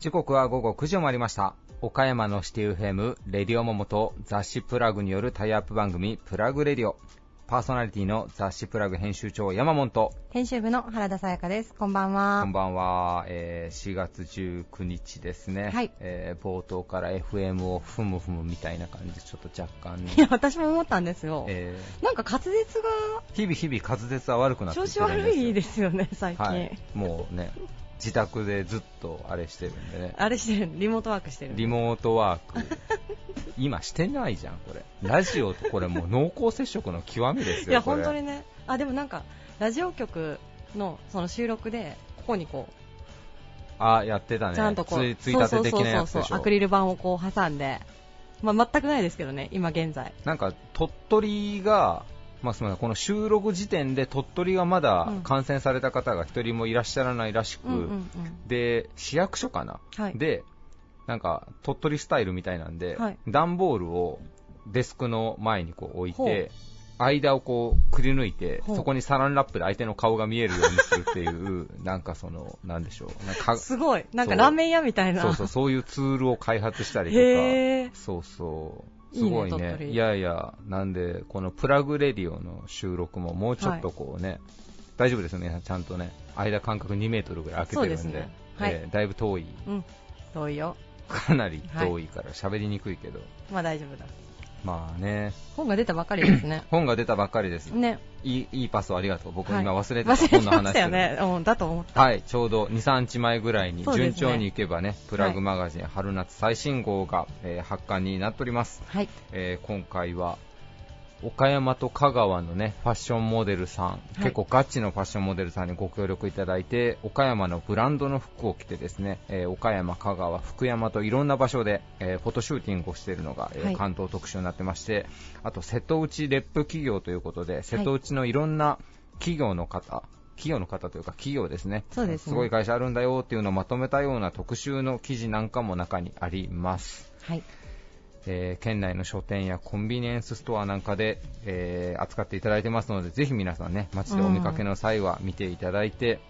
時刻は午後9時を回りました。岡山のシティ FM レディオモモと雑誌プラグによるタイアップ番組プラグレディオ。パーソナリティの雑誌プラグ編集長山本。と編集部の原田さやかです。こんばんは。こんばんは、えー、4月19日ですね、はい。えー冒頭から FM をふむふむみたいな感じでちょっと若干。ねいや私も思ったんですよ、えなんか滑舌ー日々日々滑舌は悪くなってが調きてるんですよ。子悪いですよね最近、はい、もうね自宅でずっとあれしてるんでね。あれしてるリモートワークしてるリモートワーク。今してないじゃんこれ。ラジオとこれもう濃厚接触の極みですよいや本当にね。あでもなんかラジオ局のその収録でここにこあやってたね。うちゃんとこうついついたて的なやつでしょ。アクリル板をこう挟んで。まあ全くないですけどね今現在。なんか鳥取がまあ、すみませんこの収録時点で鳥取がまだうん。感染された方が一人もいらっしゃらないらしく、うんうんうん。で市役所かな、はい。でなんか鳥取スタイルみたいなんで、はい。段ボールをデスクの前にこう置いほて間をこうくり抜いてそこにサランラップで相手の顔が見えるようにするっていう なんかそのなんでしょう。なんかすごい。なんかラーメン屋みたいな。そうそうそういうツールを開発したりとか。そうそうすごいね。いやいやなんでこのプラグレディオの収録ももうちょっとこうね、大丈夫ですよね。ちゃんとね間間隔2メートルぐらい空けてるんで。ですねはい。えーだいぶ遠い。うん。遠いよ。かなり遠いから喋りにくいけど、まあ大丈夫だまあね。本が出たばかりですね。本が出たばっかりです、ね。いいいいパスをありがとう。僕はい。今忘れてた、本の話ましたよね。うんだと思った。はい、ちょうど2、3日前ぐらいに順調にいけばね、プラグマガジン春夏最新号が、えー発刊になっております。はい。えー今回は岡山と香川のねファッションモデルさん、い。結構ガチのファッションモデルさんにご協力いただいて岡山のブランドの服を着てですね、えー岡山、香川、福山といろんな場所で、えーフォトシューティングをしているのが、えーはい。関東特集になってましてあと瀬戸内レップ企業ということで瀬戸内のいろんな企業の方、企業の方というか企業ですね。そうですね。ごい会社あるんだよっていうのをまとめたような特集の記事なんかも中にあります。はいえー県内の書店やコンビニエンスストアなんかで、えー扱っていただいてますのでぜひ皆さんね街でお見かけの際は見ていただいて、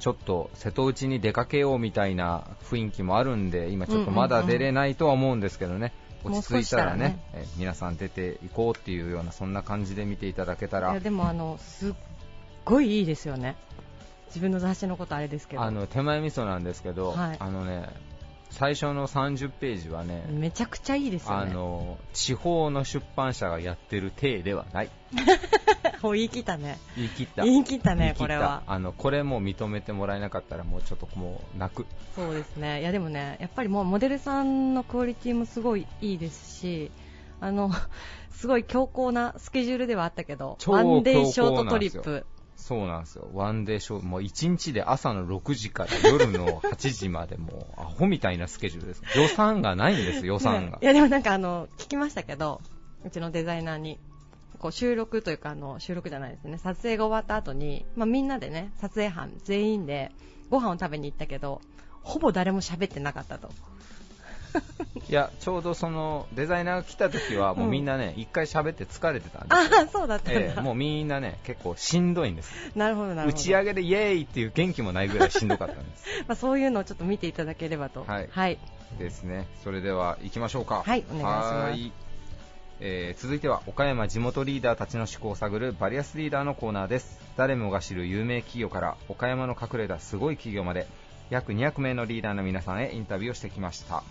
ちょっと瀬戸内に出かけようみたいな雰囲気もあるんで今ちょっとまだ出れないとは思うんですけどね、うんうん。落ち着いたらねもう少しえー皆さん出ていこうっていうようなそんな感じで見ていただけたら。いやでもあのすっごいいいですよね。自分の雑誌のことあれですけど。あの手前味噌なんですけど、はい。あのね最初の30ページはね、めちゃくちゃいいですよあねの地方の出版社がやってる体ではない。もう言い切ったね。言い切った。言い切ったねこれは。あのこれも認めてもらえなかったらもうちょっともう泣く。そうですね。いやでもねやっぱりもうモデルさんのクオリティもすごいいいですしあのすごい強硬なスケジュールではあったけど超ワンデーショートトリップそうなんですよ。ワンデーショーもう1日で朝の6時から夜の8時までもう アホみたいなスケジュールです。予算がないんです予算が。ねいやでもなんかあの聞きましたけどうちのデザイナーにこう収録というかあの収録じゃないですね。撮影が終わった後にまあみんなでね撮影班全員でご飯を食べに行ったけどほぼ誰も喋ってなかったと いやちょうどそのデザイナーが来た時はもうみんなね一、回喋って疲れてたんですよ。ああそうだったんだ、ええもうみんなね結構しんどいんです。なるほどなるほど。打ち上げでイエーイっていう元気もないぐらいしんどかったんです。まあ、そういうのをちょっと見ていただければと。はい。はい。ですね。それでは行きましょうか。はいお願いします。はい。えー続いては岡山地元リーダーたちの思考を探るバリアスリーダーのコーナーです。誰もが知る有名企業から岡山の隠れたすごい企業まで約200名のリーダーの皆さんへインタビューをしてきました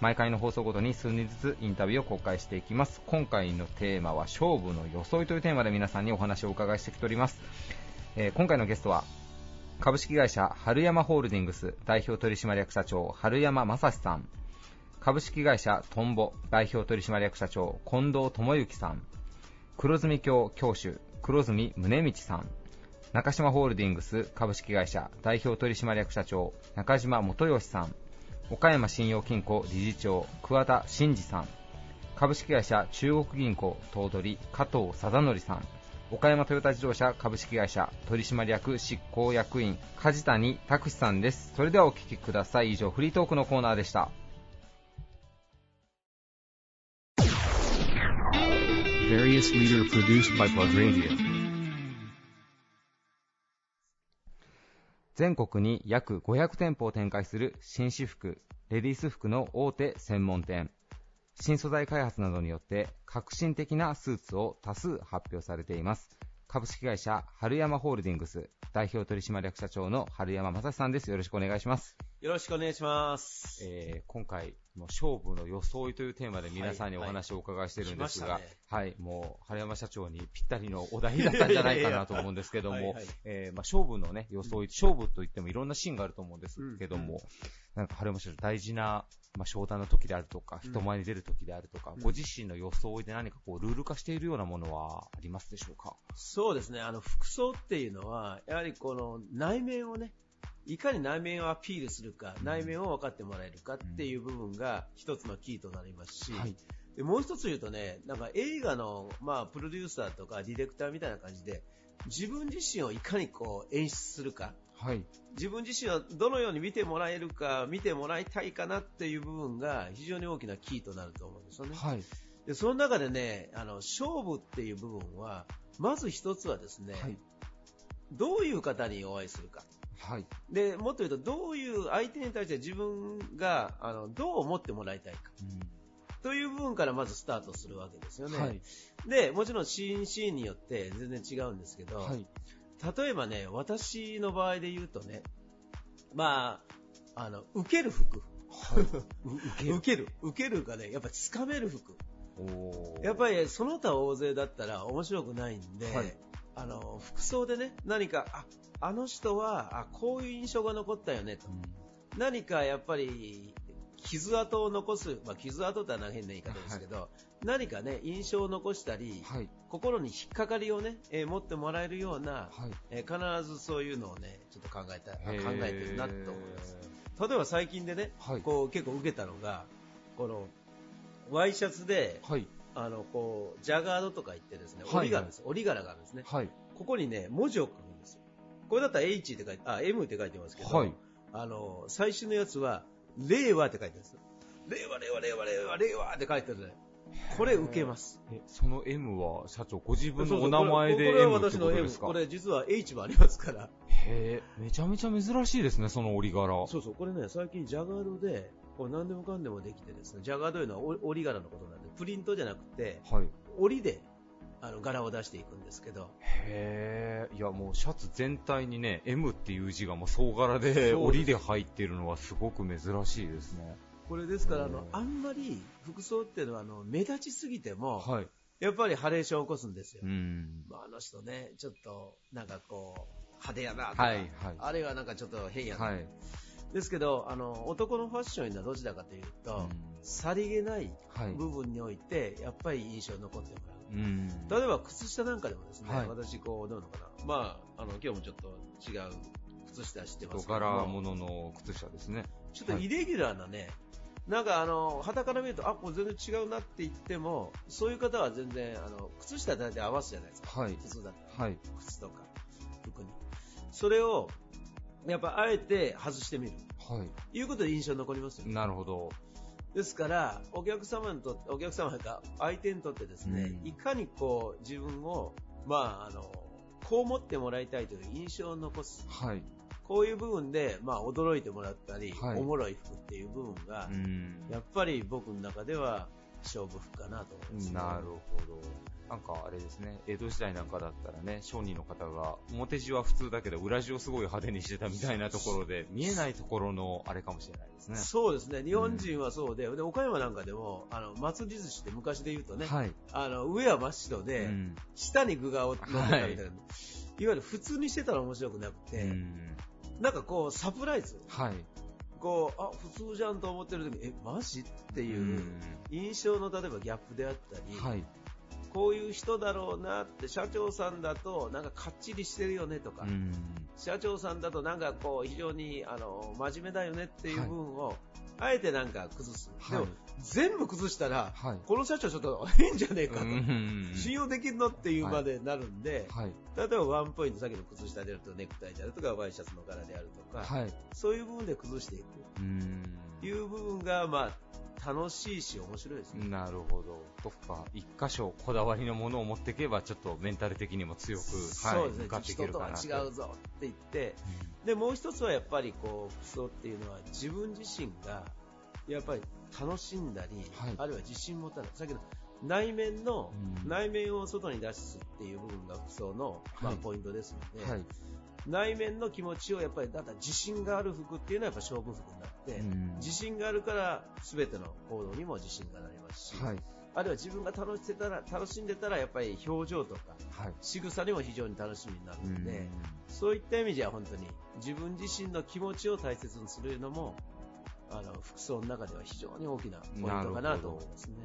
毎回の放送ごとに数人ずつインタビューを公開していきます。今回のテーマは勝負の装いというテーマで皆さんにお話をお伺いしてきております、えー今回のゲストは株式会社春山ホールディングス代表取締役社長春山正史さん。株式会社トンボ代表取締役社長近藤智之さん。黒住教教主黒住宗道さん。中島ホールディングス株式会社代表取締役社長中島元義さん。岡山信用金庫理事長桑田真二さん。株式会社中国銀行頭取加藤貞則さん。岡山トヨタ自動車株式会社取締役執行役員梶谷拓司さんです。それではお聞きください。以上フリートークのコーナーでした。全国に約500店舗を展開する紳士服、レディース服の大手専門店。新素材開発などによって革新的なスーツを多数発表されています。株式会社春山ホールディングス代表取締役社長の春山正さんです。よろしくお願いします。よろしくお願いします。えー、今回、もう勝負の装いというテーマで皆さんにお話をお伺いしてるんですが、はい、はいね。はい、もう、春山社長にぴったりのお題だったんじゃないかなと思うんですけども、えまあ、勝負のね、装い、勝負といってもいろんなシーンがあると思うんですけども、うん。うん、なんか春山社長大事な、まあ、商談の時であるとか、人前に出る時であるとか、うん、ご自身の装いで何かこう、ルール化しているようなものはありますでしょうか？そうですね、あの、服装っていうのは、やはりこの内面をね、いかに内面をアピールするか、内面を分かってもらえるかっていう部分が一つのキーとなりますし、はい、でもう一つ言うとね、なんか映画の、まあ、プロデューサーとかディレクターみたいな感じで、自分自身をいかにこう演出するか、はい、自分自身はどのように見てもらえるか、見てもらいたいかなっていう部分が非常に大きなキーとなると思うんですよね。はい、でその中でね、あの勝負っていう部分は、まず一つはですね、はい、どういう方にお会いするか。はい、でもっと言うと、どういう相手に対して自分があのどう思ってもらいたいか、うん、という部分からまずスタートするわけですよね。はい、でもちろんシーンシーンによって全然違うんですけど、はい、例えばね、私の場合で言うとね、まあ、あの受ける服、はい、受ける、受ける。がね、やっぱり掴める服。やっぱりその他大勢だったら面白くないんで、はい、あの服装でね何かああの人はあこういう印象が残ったよねと、うん、何かやっぱり傷跡を残す、まあ、傷跡ってのは変な言い方ですけど、はい、何かね印象を残したり、はい、心に引っかかりをね、えー、持ってもらえるような、はい、えー、必ずそういうのをねちょっと考えた考えてるなと思います。例えば最近でね、こう結構受けたのがこのワイシャツで、あのこうジャガードとか言ってですね、折り柄です、折り柄があるんですね、ここにね文字を書くんですよ。これだったら H って書いてあ M って書いてますけど、あの最新のやつは令和って書いてるんです令和、令和、令和、令和、令和って書いてるね。これ受けます。え、その M は社長ご自分のお名前で M ってことですか？これ実は H もありますから。へえ、めちゃめちゃ珍しいですね、その折り柄。そうそう、これね、最近ジャガードで、これ何でもかんでもできてですね、ジャガードというのは折り柄のことなんで、プリントじゃなくて、はい、折りであの柄を出していくんですけど。へえいやもうシャツ全体にね M っていう字がもう総柄で折りで入っているのはすごく珍しいですね。これですからあのあんまり服装っていうのはあの目立ちすぎても、はい、やっぱりハレーションを起こすんですよ、まあ、あの人ねちょっとなんかこう派手やなとか、はいはい、あるいはなんかちょっと変やな、はい、ですけどあの男のファッションはどちらかというと、さりげない部分において、やっぱり印象に残ってもら。う例えば靴下なんかでもですね、はい、私こうどうのかな、まああの今日もちょっと違う靴下してますけど。柄物の靴下ですね。ちょっとイレギュラーなね、はい、なんかあの旗から見るとあこれ全然違うなって言ってもそういう方は全然あの靴下大体合わすじゃないですか。はい、普通だったら、はい、靴とか服に。それをやっぱあえて外してみる。はい。いうことで印象に残りますよ、ね。なるほど。ですから、お客様にとって、お客様が相手にとってですね、うん、いかにこう自分を、まあ、あの、こう思ってもらいたいという印象を残す。はい。こういう部分で、まあ、驚いてもらったり、はい、おもろい服っていう部分が、やっぱり僕の中では勝負服かなと思います、ね、なるほど。なんかあれですね、江戸時代なんかだったらね、商人の方が、表地は普通だけど、裏地をすごい派手にしてたみたいなところで、見えないところのあれかもしれないですね。そうですね、日本人はそうで、うん、で岡山なんかでも、あの、祭り寿司って昔で言うとね、はい、あの、上は真っ白で、うん、下に具が乗ってたみたいな、はい、いわゆる普通にしてたら面白くなくて、うん、なんかこう、サプライズ。はいこうあ普通じゃんと思ってる時にえマジっていう印象の例えばギャップであったり、はい、こういう人だろうなって社長さんだとなんかかっちりしてるよねとか、社長さんだとなんかこう非常にあの真面目だよねっていう部分を、あえてなんか崩す、はい、でも全部崩したら、はい、この社長ちょっと変じゃねえかと、信用できるのっていうまでなるんで、はい、例えばワンポイントさっきの靴下であるとネクタイであるとかワイシャツの柄であるとか、そういう部分で崩していく。いう部分がまあ楽しいし面白いですね。なるほど。どっか。一箇所こだわりのものを持っていけば、ちょっとメンタル的にも強く、そうですね、向かっていけるかな人とは違うぞって言って、で、もう一つはやっぱりこう、服装っていうのは自分自身が、やっぱり楽しんだり、はいあるいは自信持たない。さっきの内面の、うん内面を外に出すっていう部分が服装の、まあ、はいポイントですので、はい。内面の気持ちをやっぱり、だから自信がある服っていうのはやっぱ勝負服になって、うん自信があるから全ての行動にも自信がなりますし、はい。あるいは自分が楽してたら楽しんでたらやっぱり表情とかはい。仕草にも非常に楽しみになるので、うんそういった意味じゃ本当に自分自身の気持ちを大切にするのもあの服装の中では非常に大きなポイントかなと思いますね。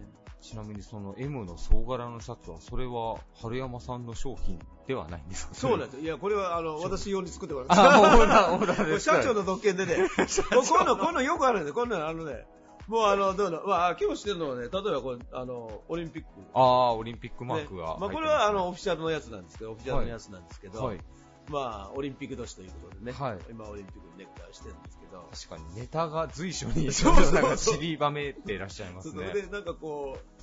ちなみにその M の総柄のシャツは、それは春山さんの商品ではないんですか？そうなんですよ。いや、これはあの私用に作ってもらいまあ、した。オーダー、オーダーこです。れ社長の特権でね、こういうの、こういうのよくあるんで、こういうのあのね、もうあの、どうの、まあ、今日してるのはね、例えばこれ、あの、オリンピック。ああ、オリンピックマークねが、まあ、これはあの、オフィシャルのやつなんですけど、オフィシャルのやつなんですけど、はい。まあ、オリンピック年ということでね、はい今オリンピックのネクタイをしてるんですけど、確かにネタが随所に、そうそうそう なんか散りばめていらっしゃいますね。それでなんかこう、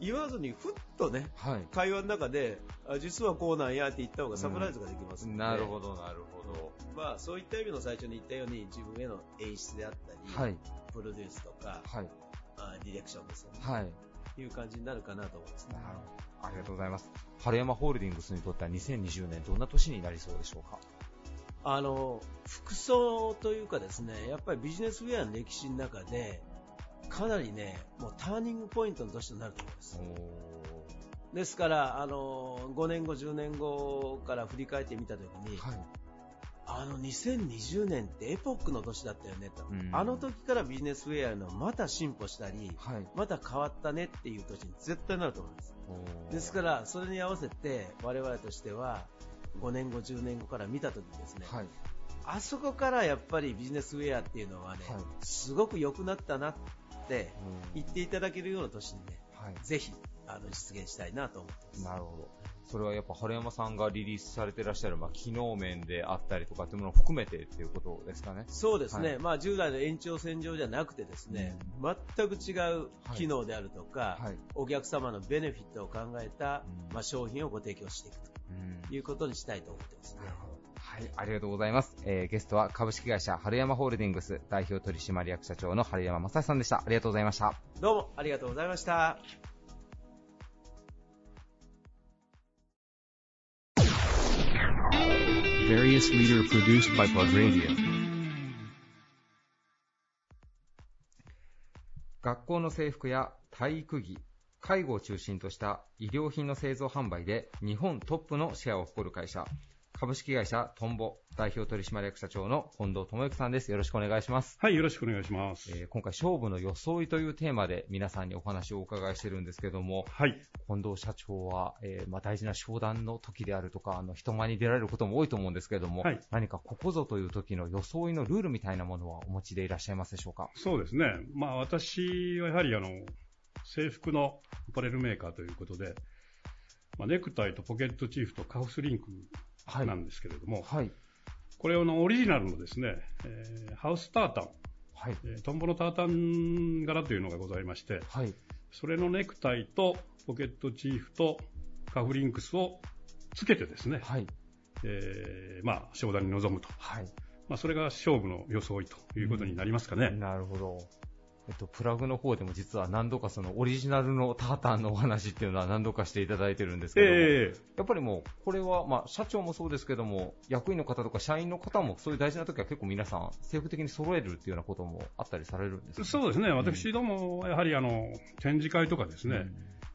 言わずにふっとね、はい。会話の中で、あ実はこうなんやって言った方がサプライズができますので、なるほど、なるほど。まあ、そういった意味の最初に言ったように、自分への演出であったり、はい。プロデュースとか、はい。あディレクションですよね、はい。いう感じになるかなと思いますね。ありがとうございます。春山ホールディングスにとっては2020年どんな年になりそうでしょうか？あの、服装というかですね、やっぱりビジネスウェアの歴史の中で、かなりね、もうターニングポイントの年となると思います。ですから、あの、5年後、10年後から振り返ってみたときに、はい。あの、2020年ってエポックの年だったよねと。うんあの時からビジネスウェアのまた進歩したり、はい。また変わったねっていう年に絶対なると思います。ですかから、それに合わせて我々としては、5年後、10年後から見たときにですね、はい。あそこからやっぱりビジネスウェアっていうのはね、はいすごく良くなったなって言っていただけるような年にね、はい。ぜひあの実現したいなと思ってます。なるほど。それはやっぱ春山さんがリリースされてらっしゃる、まあ、機能面であったりとかっていうものを含めてっていうことですかね。そうですね、はいまあ、従来の延長線上じゃなくてですね、全く違う機能であるとか、はい。お客様のベネフィットを考えた、うんまあ、商品をご提供していくうんということにしたいと思ってますねな。るほど。はい、ありがとうございます。えー、ゲストは株式会社春山ホールディングス代表取締役社長の春山正史さんでした。ありがとうございました。どうもありがとうございました。Various leader produced by Plug Radio. 学校の制服や体育着、介護を中心とした医療品の製造販売で日本トップのシェアを誇る会社、株式会社トンボ代表取締役社長の近藤智之さんです。よろしくお願いします。はい、よろしくお願いします。えー今回勝負の装いというテーマで皆さんにお話をお伺いしてるんですけども、はい。近藤社長は、えーまあ、大事な商談の時であるとか、あの人前に出られることも多いと思うんですけれども、はい何かここぞという時の装いのルールみたいなものはお持ちでいらっしゃいますでしょうか？そうですね。まあ私はやはりあの、制服のアパレルメーカーということで、まあ、ネクタイとポケットチーフとカフスリンクはいなんですけれども、はい。これあのオリジナルのですね、えーハウスタータン、はい。えートンボのタータン柄というのがございまして、はい。それのネクタイとポケットチーフとカフリンクスをつけてですね、はい。えーまあ商談に臨むと。はい。まあそれが勝負の装いということになりますかね。なるほど。えっと、プラグの方でも実は何度かそのオリジナルのタータンのお話っていうのは何度かしていただいてるんですけども、ええやっぱりもう、これは、まあ、社長もそうですけども、役員の方とか社員の方もそういう大事な時は結構皆さん、制服的に揃えるっていうようなこともあったりされるんですか？そうですね、私ども、やはりあの展示会とかですね、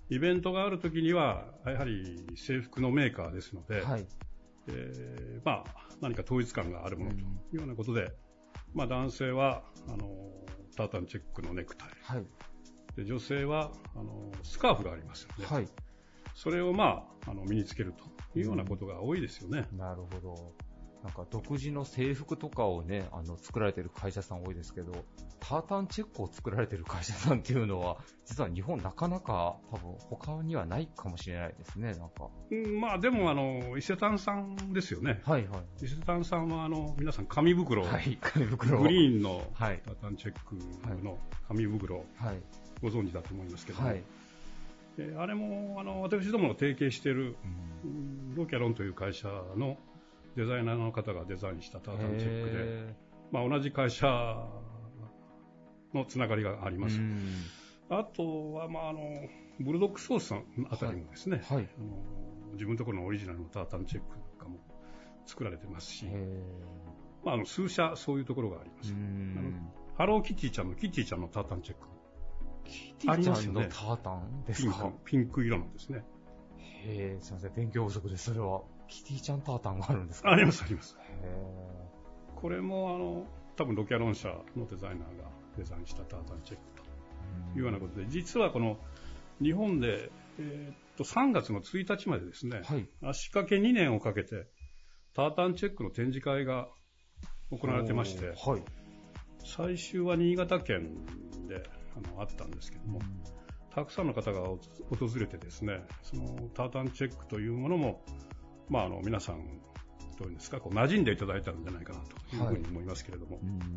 イベントがあるときには、やはり制服のメーカーですので、はい。えーまあ、何か統一感があるものというようなことで、まあ、男性はあのタータンチェックのネクタイ、はい。で女性はあのスカーフがありますので、はい。それを、まあ、あの身につけるというようなことが多いですよね。なるほど。なんか独自の制服とかをね、あの、作られてる会社さん多いですけど、タータンチェックを作られてる会社さんっていうのは、実は日本なかなか多分他にはないかもしれないですね、なんか。うんまあでも、あの、伊勢丹さんですよね。はいはい。伊勢丹さんは、あの、皆さん紙袋、はい、紙袋を。グリーンのはいタータンチェックの紙袋、はい。ご存知だと思いますけども、はい。であれも、あの、私どもが提携している、うんロキャロンという会社のデザイナーの方がデザインしたタータンチェックで、へまあ、同じ会社のつながりがありーます。うんあとは、まあ、あの、ブルドックソースさんあたりもですね、はい。あの自分のところのオリジナルのタータンチェックなんかも作られてますし、へまあ、あの数社そういうところがあります。ん。ハローキティちゃんのキティちゃんのタータンチェック。キティちゃんのタータンですか？ピンク、ピンク色のですね。へえ、すみません、勉強不足です。それは、キティちゃんタータンがあるんですか？あります、あります。へこれも、あの、多分ロキャロン社のデザイナーがデザインしたタータンチェックーというようなことで、実はこの日本で、えーっと3月の1日までですね、はい。足掛け2年をかけて、タータンチェックの展示会が行われてまして、はい。最終は新潟県であのあったんですけども、たくさんの方が訪れてですね、そのタータンチェックというものも、まあ、あの皆さん、どういうんですか、こう馴染んでいただいたんじゃないかなというふうに思いますけれども、うん。なる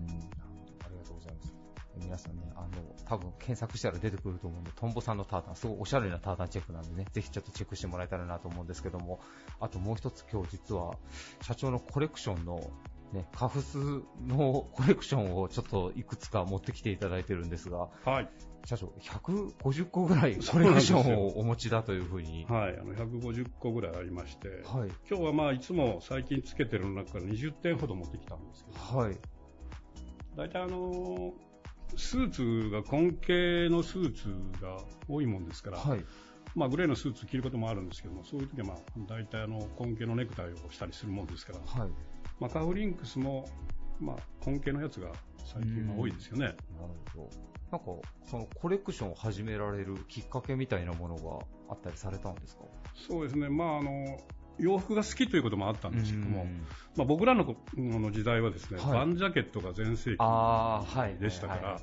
ほど。ありがとうございます。皆さんね、あの、多分検索したら出てくると思うんで、トンボさんのタータン、すごいおしゃれなタータンチェックなんでね、ぜひちょっとチェックしてもらえたらなと思うんですけども、あともう一つ今日実は、社長のコレクションの、ね、カフスのコレクションをちょっといくつか持ってきていただいてるんですが、はい、社長、150個ぐらいコレクションをお持ちだというふうに。はい、あの150個ぐらいありまして、はい。今日はまあいつも最近つけてるの中から20点ほど持ってきたんですけど、はい。大体あのスーツが根系のスーツが多いもんですから、はい。まあ、グレーのスーツ着ることもあるんですけども、そういう時はまあ大体あの根系のネクタイをしたりするもんですから、はい。まあ、カフリンクスも、まあ、根系のやつが最近は多いですよね。なるほど。なんか、そのコレクションを始められるきっかけみたいなものがあったりされたんですか？そうですね、まあ、あの洋服が好きということもあったんですけども、うんまあ、僕らのこの時代はですね、はい。バンジャケットが全盛期でしたから、はいはい。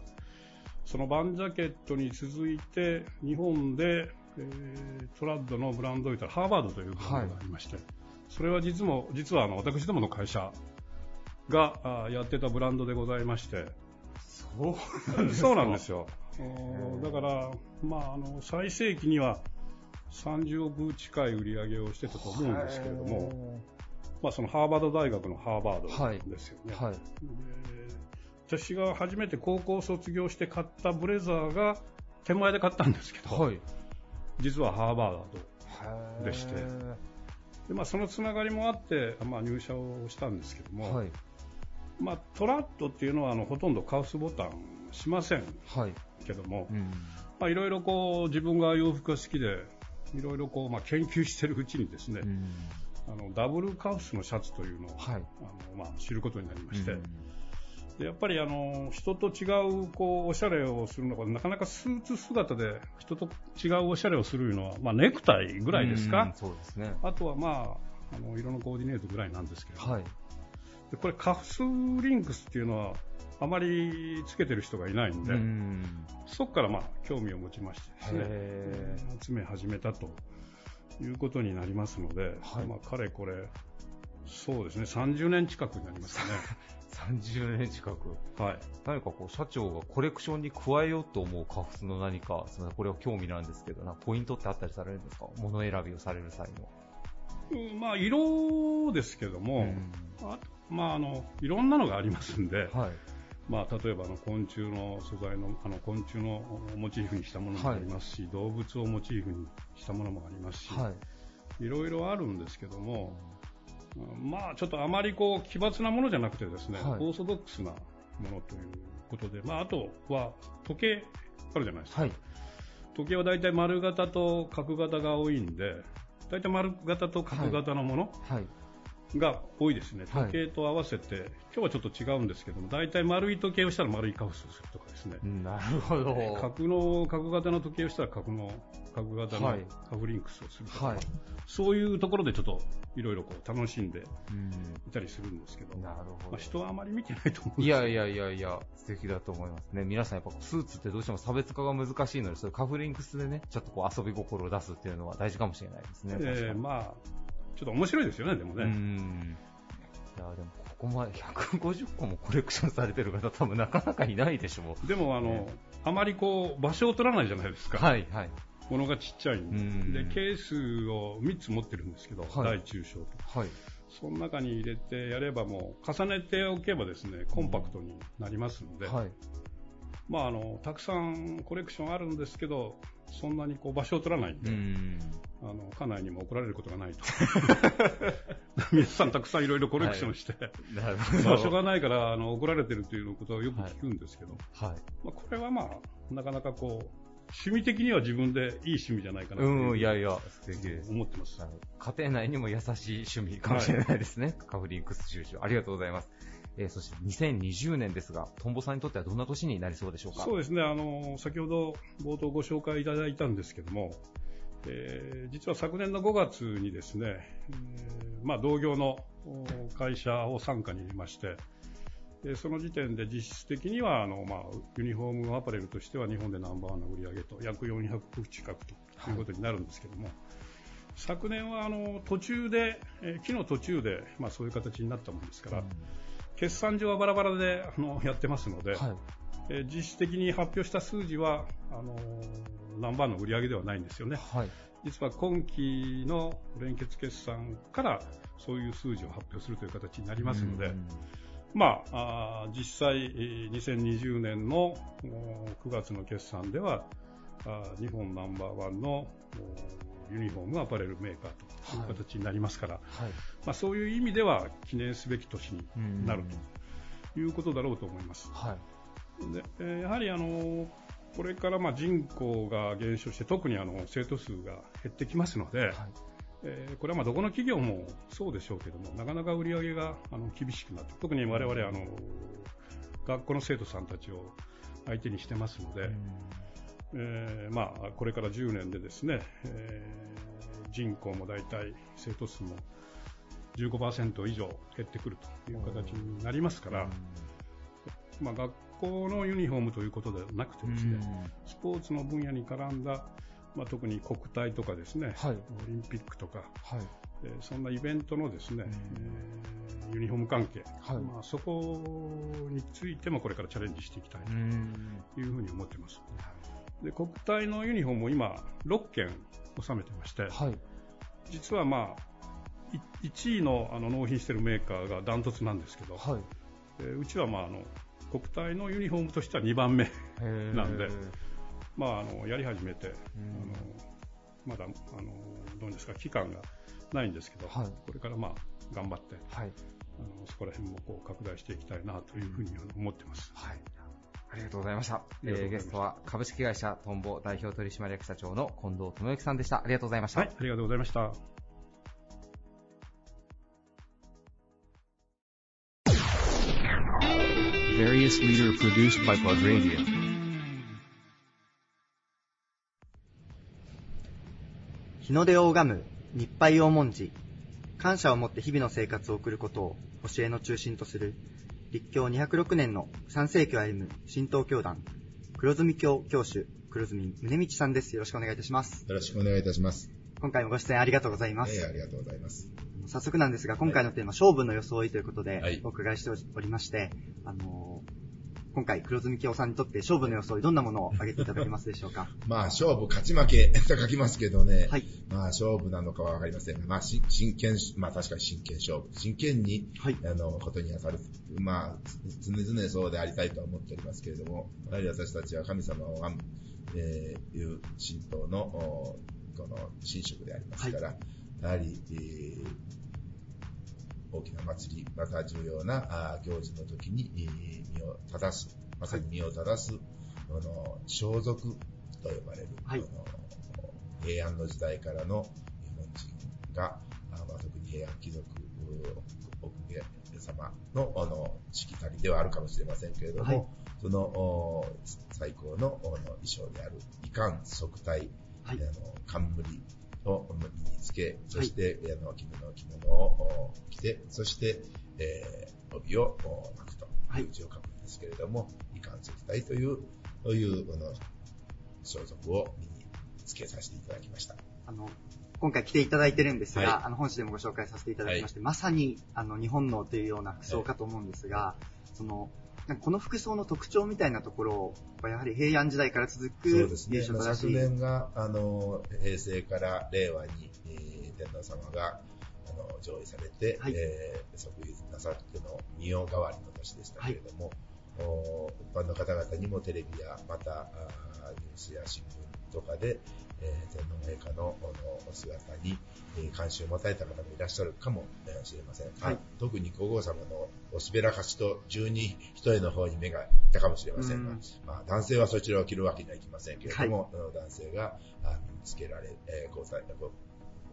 そのバンジャケットに続いて、日本で、えートラッドのブランドといったらハーバードというブランドがありまして、それは実も実はあの私どもの会社がやってたブランドでございまして、そうそうなんですよ。だから、まあ、あの最盛期には30億近い売り上げをしてたと思うんですけれども、まあ、そのハーバード大学のハーバードですよね。はい。で私が初めて高校卒業して買ったブレザーが手前で買ったんですけど、はい。実はハーバードでしてへで、まあ、そのつながりもあって、まあ、入社をしたんですけども、ーはい。まあ、トラッドっていうのはあのほとんどカウスボタンしませんはい。けども、うん。まあ、いろいろこう自分が洋服が好きでいろいろこう、まあ、研究してるうちにですね、うんあのダブルカウスのシャツというのを、はい。あのまあ、知ることになりまして、うんでやっぱりあの人と違うこうおしゃれをするのがなかなかスーツ姿で人と違うおしゃれをするのは、まあ、ネクタイぐらいですうんか、そうですね。あとは、まあ、あの色のコーディネートぐらいなんですけど、はい。でこれカフスリンクスっていうのはあまりつけてる人がいないんで、うんそこからまあ興味を持ちましてですね集め始めたということになりますので、はいまあ、かれこれそうですね30年近くになりますかね。30年近く。はい何かこう、社長がコレクションに加えようと思うカフスの何か、すみません、これは興味なんですけど、なポイントってあったりされるんですか？物選びをされる際の。うんまあ、色ですけども、あまあ、あのいろんなのがありますんで、はい。まあ、例えばあの昆虫の素材のあの昆虫のモチーフにしたものもありますし、動物をモチーフにしたものもありますし、はい。いろいろあるんですけども、うんまあ、ちょっとあまりこう奇抜なものじゃなくてですね、はいオーソドックスなものということで、まあ、あとは時計あるじゃないですか、はい。時計は大体丸型と角型が多いんで、大体丸型と角型のもの、はい。が多いですね、はい時計と合わせて、今日はちょっと違うんですけども、大体丸い時計をしたら丸いカフスをするとかですね、なるほど。角の角型の時計をしたら角の角型のはいカフリンクスをするとか、はい。そういうところでちょっといろいろこう楽しんでうんいたりするんですけど、なるほどまあ、人はあまり見てないと思うんですいやいやいやいや、素敵だと思いますね。皆さんやっぱスーツってどうしても差別化が難しいので、そカフリングスでね、ちょっとこう遊び心を出すっていうのは大事かもしれないですね。えーまあ、ちょっと面白いですよね、でもね。うん。いや、でもここまで150個もコレクションされてる方多分なかなかいないでしょでもあの、あまりこう場所を取らないじゃないですう。か、はい、はい。物がちっちゃいんでうんで、ケースを3つ持ってるんですけど、はい大中小と、はい。その中に入れてやれば、もう重ねておけばですねコンパクトになりますので、はい。まあ、あのたくさんコレクションあるんですけど、そんなにこう場所を取らないんで、うん。あの家内にも怒られることがないと。皆さんたくさんいろいろコレクションして。場所がないからあの怒られてるということをよく聞くんですけど、はい。まあ、これはまあ、なかなかこう、趣味的には自分でいい趣味じゃないかなとうん、いやいや、素敵です。思ってます。はい家庭内にも優しい趣味かもしれないですね。カフリンクス収集。ありがとうございます。えーそして2020年ですが、トンボさんにとってはどんな年になりそうでしょうか？そうですね、あの、先ほど冒頭ご紹介いただいたんですけども、えー実は昨年の5月にですね、えーまあ、同業のお会社を傘下に入れまして、でその時点で実質的にはあの、まあ、ユニフォームアパレルとしては日本でナンバーワンの売り上げと約400億近くということになるんですけども、昨年はあの途中で、えー期の途中で、まあ、そういう形になったものですから、決算上はバラバラであのやってますので、はい。えー実質的に発表した数字はあのーナンバーの売り上げではないんですよね。はい。実は今期の連結決算からそういう数字を発表するという形になりますので、うんまあ、あー実際、えー2020年のお9月の決算では、あー日本ナンバーワンのおユニフォームアパレルメーカーという形になりますから、はい。まあ、そういう意味では記念すべき年にうんなるということだろうと思います。はい。でえーやはりあのこれからまあ人口が減少して特にあの生徒数が減ってきますので、はい。えーこれはまあどこの企業もそうでしょうけどもなかなか売り上げがあの厳しくなって特に我々あの学校の生徒さんたちを相手にしてますので、えーまあ、これから10年でですね、えー人口も大体生徒数も15%以上減ってくるという形になりますから、まあ、学校のユニフォームということではなくてですね、スポーツの分野に絡んだ、まあ、特に国体とかですね、はいオリンピックとか、はい。えーそんなイベントのですね、うんえーユニフォーム関係、はいまあ、そこについてもこれからチャレンジしていきたいうん。というふうに思ってます。で国体のユニフォームを今6件収めてまして、はい。実はまあい1位のあの納品しているメーカーがダントツなんですけど、はい。えーうちはまああの国体のユニフォームとしては2番目なんでまあ、あのやり始めて、うんあのまだあのどうですか期間がないんですけど、はいこれからまあ頑張ってはい。あのそこら辺もこう拡大していきたいなというふうに思ってます。はい。ありがとうございました。りがとうございましたえーゲストは株式会社トンボ代表取締役社長の近藤智之さんでした。ありがとうございました。はい、ありがとうございました。Various leader produced by Plug Radio. 日の出を拝む日配を文字感謝を持って日々の生活を送ることを教えの中心とする立教206年の3世紀を歩む神道教団黒住教教主黒住宗道さんですよろしくお願いいたしますよろしくお願いいたします。今回もご出演ありがとうございます、ええありがとうございます。早速なんですが今回のテーマ、勝負の装いということではいお伺いしておりまして、あのー今回黒住教さんにとって勝負の装いどんなものを挙げていただけますでしょうか？まあ、勝負、勝ち負け と書きますけどね。はいまあ、勝負なのかはわかりませんが、まあ、し真剣、まあ、確かに真剣勝負。真剣に、はいあの、ことに当たる。まあ、つ常々そうでありたいとは思っておりますけれども、やはり私たちは神様を拝む、えーいう神道の、おこの、神職でありますから、やはり、えー大きな祭り、また重要な行事の時に、えー身を正す、まさに身を正す、この、装束と呼ばれる、はい。この平安の時代からの日本人が、あまあ、特に平安貴族、う奥家様のあのしきたりではあるかもしれませんけれども、はい。そのお最高のおの衣装である、遺冠、側体、はい。あの冠、を身につけ、そして、あの、着物、着物を着て、そして、えー、帯を巻くと。い。う字を書くんですけれども、遺憾石体という、という、この、装束を身につけさせていただきました。あの、今回来ていただいてるんですが、はい、あの、本誌でもご紹介させていただきまして、はい、まさに、あの、日本のというような服装かと思うんですが、はい、その、この服装の特徴みたいなところは、やはり平安時代から続くそうですね。昨年が、あの、平成から令和に、えー、天皇様が、あの、上位されて、はい、えー、即位なさっての御代替わりの年でしたけれども、はい、一般の方々にもテレビや、また、ニュースや新聞とかで、えー、天皇陛下のお姿に、えー、関心を持たれた方もいらっしゃるかもしれません。はい、特に皇后様のおすべらかしと十二一重の方に目がいったかもしれませんが、んまあ、男性はそちらを着るわけにはいきませんけれども、はい、男性が身につけられ、えー、皇太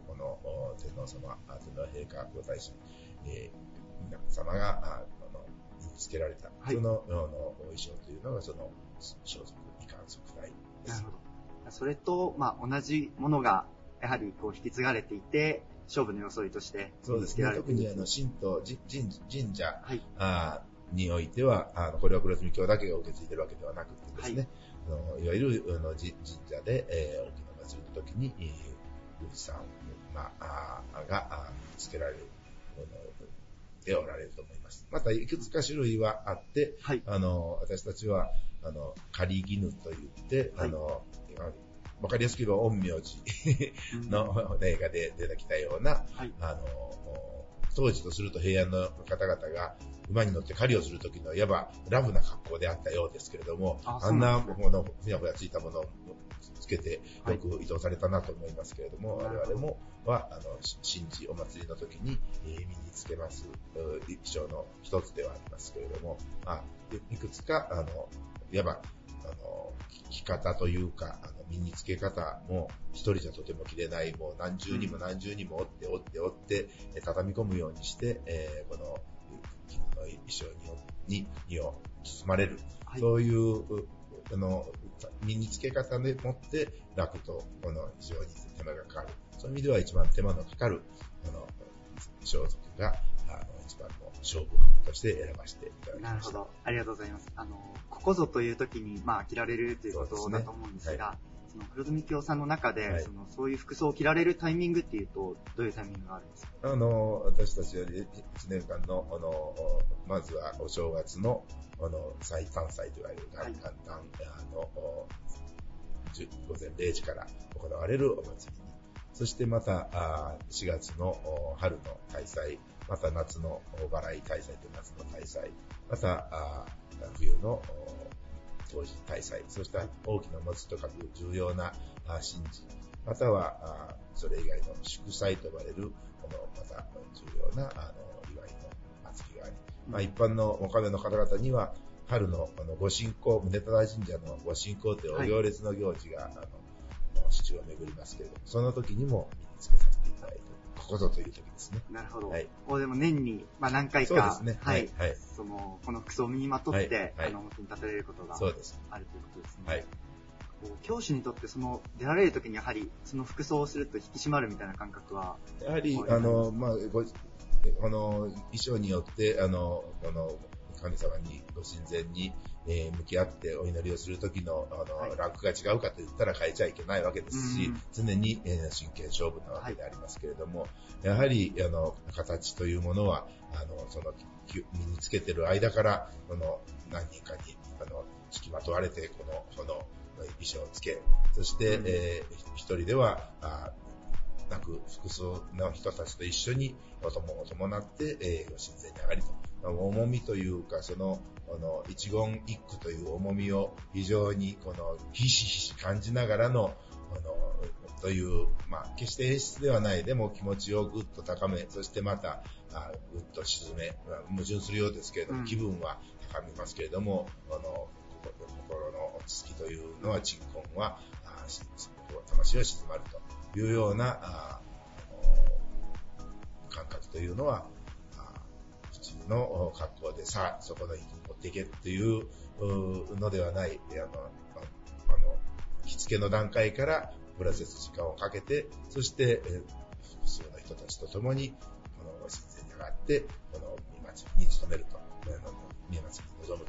この天皇様、天皇陛下、皇太子、えー、皆様があの身につけられた、はい、そののお衣装というのがその装束、遺憾即体です。なるほど。それと、まあ、同じものが、やはりこう引き継がれていて、勝負の装いとしてそうですね。特にあの、神道、神神社、はい、あにおいては、あの、これは黒住教だけが受け継いでるわけではなくてですね、はい、あのいわゆるあの神社で、えー、大きな祭りの時に、えー、宮司さん、まあ、あが、あつけられる、でおられると思います。また、いくつか種類はあって、はい、あの、私たちは、あの、仮絹と言って、はい、あの、わかりやすく言えば、陰陽師の映画で出てきたような、はい、あの、当時とすると平安の方々が馬に乗って狩りをするときのいわばラフな格好であったようですけれども、あんなもの、ふやふやついたものをつけてよく移動されたなと思いますけれども、はい、我々もは、あの、神事、お祭りの時に、えー、身につけます衣装の一つではありますけれども、まあ、いくつか、あの、いわば、あの、着方というか、あの身につけ方も一人じゃとても着れない、もう何重にも何重にも折って折って折って、畳み込むようにして、えー、この、衣装に、身を包まれる。はい、そういう、あの、身につけ方でもって楽と、この非常に手間がかかる。そういう意味では一番手間のかかる、この、装束が、あの、一番の勝負として選ばせていただきました。なるほど。ありがとうございます。あの、ここぞという時に、まあ、着られるということだと思うんですが、その黒住京さんの中で、はい、そのそういう服装を着られるタイミングっていうと、どういうタイミングがあるんですか？あの、私たちは1年間の、あの、まずはお正月の、あの、最短祭といわれる元旦、はい、あの、午前0時から行われるお祭りそしてまた、4月の春の大祭、また夏のお払い大祭と夏の大祭、また冬の当時大祭、そうした大きな祭りとか重要な神事、またはそれ以外の祝祭と呼ばれる、このまた重要なあの祝いの祭りがあり、まあ、一般のお金の方々には、春のあのご神行、宗忠神社のご神行という行列の行事が、はい、あの市中を巡りますけれども、その時にも身につけさせ、ここぞという時ですね。なるほど。はい。もうでも年に、まあ何回か、そうですね。はい。はい。その、この服装を身にまとって、はい、あの、表に立てられることが。あるということですね。はい。教師にとってその出られるときにやはりその服装をすると引き締まるみたいな感覚はやはりあのまあごあの衣装によってあのあの神様にご神前にえー、向き合ってお祈りをするときの、あの、はい、ランクが違うかと言ったら変えちゃいけないわけですし、常に、えー、真剣勝負なわけでありますけれども、はい、やはり、あの、形というものは、あの、その、身につけてる間から、この、何人かに、あの、付きまとわれて、この、この、衣装をつけ、そして、うん、えー、一人では、あなく複数の人たちと一緒にお供を伴って、えー、ご神前に上がりと。重みというか、その、この一言一句という重みを非常にこのひしひし感じながらの、この、という、まあ、決して演出ではない、でも気持ちをぐっと高め、そしてまた、あぐっと沈め、まあ、矛盾するようですけれども、気分は高めますけれども、この、心の落ち着きというのは、鎮魂は、あ魂は静まるというような、あ感覚というのは、の格好でさあ、そこの域に持っていけっていうのではない、あの、あの、着付けの段階からプロセス時間をかけて、そして、えー複数の人たちと共に、この神前に上がって、この見祭りに努めると、あの見祭りに臨む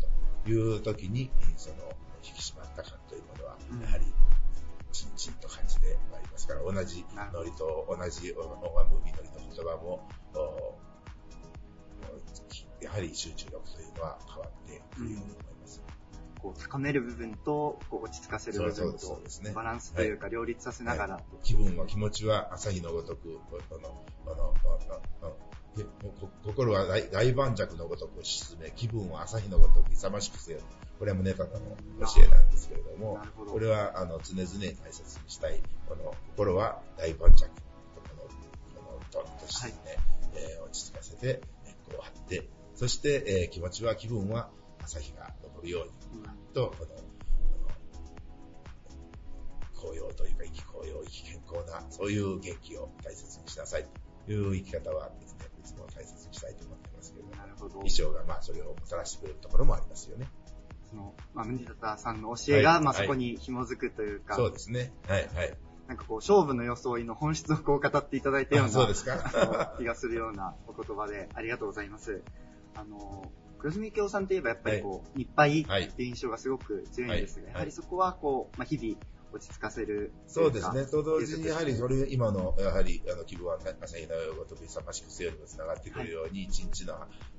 という時に、その引き締まった感というものは、やはり、ちんちんと感じてまいりますから、同じノリと同じ拝む祈りの言葉も、おやはり集中力というのは変わってくるように思います。こう高める部分とこう落ち着かせる部分とバランスというか両立させながら、気分は気持ちは朝日のごとく、この、この、心は大大盤石のごとく沈め、気分は朝日のごとく勇ましくせよ。これは宗方の教えなんですけれどもこれはあの常々大切にしたい、この心は大盤石、この、この、ドンとしてね、えー落ち着かせて、こを張って、そして、えー気持ちは、気分は朝日が昇るように、と、この、あの紅葉というか、生き紅葉、生き健康な、そういう元気を大切にしなさいという生き方はですね、いつも大切にしたいと思ってますけど、なるほど衣装がまあそれをもたらしてくれるところもありますよね。その、まあ、宗方さんの教えが、はいまあ、そこに紐づくというか、そうですね。はい、はい。なんかこう、勝負の装いの本質をこう語っていただいたような、あそうですか。気がするようなお言葉で、ありがとうございます。あの、黒住京さんといえばやっぱりこう、日配っていう印象がすごく強いんですが、はい。やはりそこはこう、まあ、日々落ち着かせるそうですね。と同時に、やはりそれ、今の、やはり、あの、気分は朝日のごとく勇ましくせよにもつながってくるように、一日の、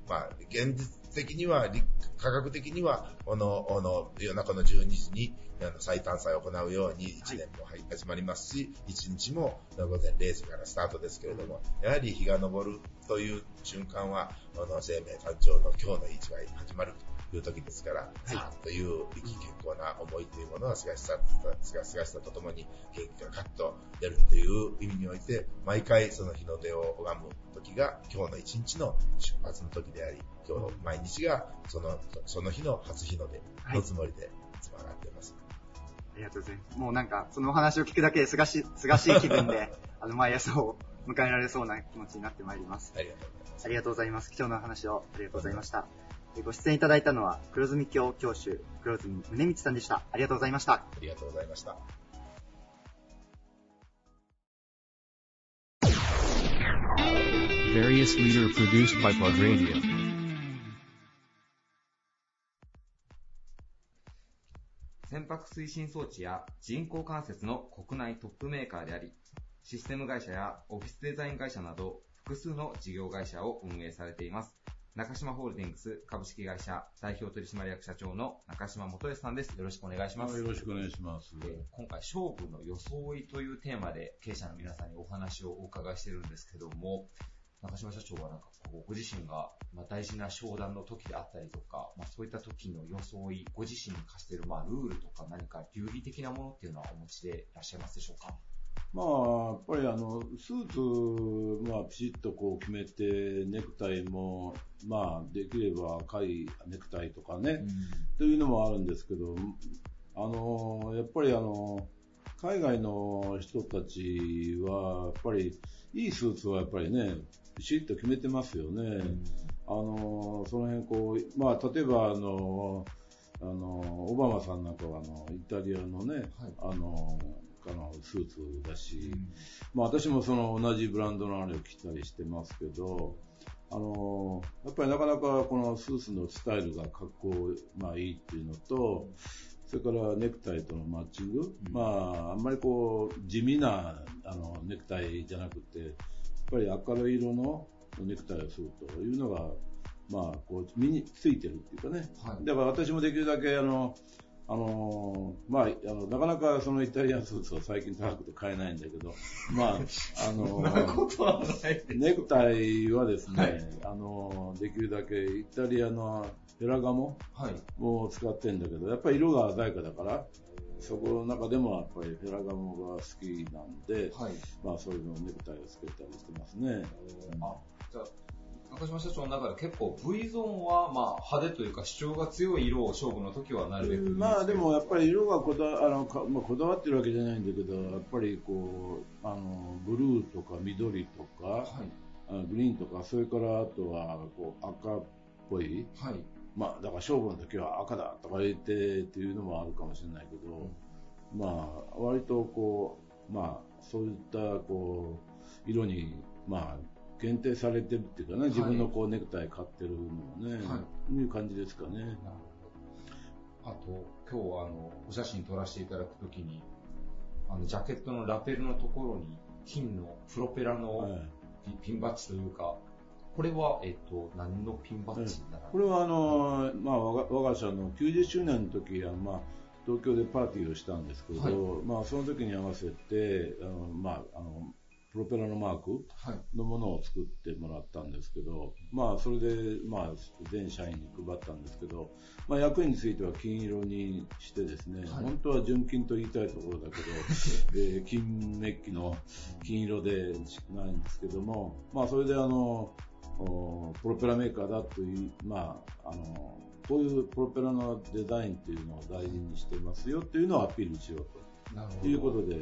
まあ、現実的には、理科学的には、この、この、夜中の12時に、あの、最短祭を行うように、1年もはい始まりますし、1日も午前0時からスタートですけれども、やはり日が昇るという瞬間は、この生命誕生の今日の一が始まるという時ですから、さあという生き健康な思いというものは、すがしさ、すがすがしさとともに元気がカッと出るっていう意味において、毎回その日の出を拝む時が今日の一日の出発の時であり、今日毎日がその、その日の初日の出のつもりでいつも上がっています。ありがとうございます。もうなんか、そのお話を聞くだけですがし、すがしい気分で、あの、毎朝を迎えられそうな気持ちになってまいります。ありがとうございます。ありがとうございます。貴重なお話をありがとうございました。えご出演いただいたのは、黒住教教主、黒住宗光さんでした。ありがとうございました。ありがとうございました。Various leader produced by Plug Radio. 船舶推進装置や人工関節の国内トップメーカーであり、システム会社やオフィスデザイン会社など複数の事業会社を運営されています。中島ホールディングス株式会社代表取締役社長の中島元義さんです。よろしくお願いします。よろしくお願いします。えー今回、勝負の装いというテーマで経営者の皆さんにお話をお伺いしてるんですけども、中島社長はなんかこうご自身がまあ大事な商談の時であったりとか、まあ、そういった時の装い、ご自身に課しているまあルールとか何か流儀的なものっていうのはお持ちでいらっしゃいますでしょうか？まあ、やっぱりあの、スーツ、まあ、ピシッとこう決めて、ネクタイも、まあ、できれば赤いネクタイとかね、というのもあるんですけど、あの、やっぱりあの、海外の人たちは、やっぱり、いいスーツはやっぱりね、ピシッと決めてますよね。あの、その辺こう、まあ、例えばあの、あの、オバマさんなんかはあの、イタリアのね、あの、あのスーツだし、まあ私もその同じブランドのあれを着たりしてますけど、あの、やっぱりなかなかこのスーツのスタイルが格好、まあいいっていうのと、それからネクタイとのマッチング、まああんまりこう地味なあのネクタイじゃなくて、やっぱり明るい色のネクタイをするというのが、まあこう身についてるっていうかね。だから私もできるだけあの、あのまあ、あの、なかなかそのイタリアンスーツは最近高くて買えないんだけど、まあ、あのネクタイはですね、あのあできるだけイタリアのフェラガモを使ってるんだけど、やっぱり色が鮮やかだから、そこの中でもやっぱりフェラガモが好きなんで、まあそういうのネクタイをつけたりしてますね。あ、じゃあ中島社長の中で結構 V ゾーンはまあ派手というか主張が強い色を勝負の時はなるべく、まあでもやっぱり色がこだあのか、まあ、こだわってるわけじゃないんだけど、やっぱりこう、あの、ブルーとか緑とか、はい、あグリーンとか、それからあとはこう赤っぽい、はい、まあだから勝負の時は赤だとか言ってっていうのもあるかもしれないけど、まあ割とこう、まあ、そういったこう色に、まあ、限定されてるっていうかね、自分のこうネクタイ買ってるのね、はい、いう感じですかね。あと、今日あの、お写真撮らせていただくときに、あの、ジャケットのラペルのところに、金のプロペラのピンバッジというか、これは、えっと、何のピンバッジになるこれは、あの、まあ、我が社の90周年の時は、まあ、東京でパーティーをしたんですけど、はい、まあ、その時に合わせて、あのまあ、あのプロペラのマークのものを作ってもらったんですけど、はい、まあ、それで、まあ、全社員に配ったんですけど、まあ、役員については金色にしてですね、はい、本当は純金と言いたいところだけど、えー、金メッキの金色でないんですけども、まあ、それであの、プロペラメーカーだという、まあ、あの、こういうプロペラのデザインっていうのを大事にしてますよっていうのをアピールしようと。いうことで、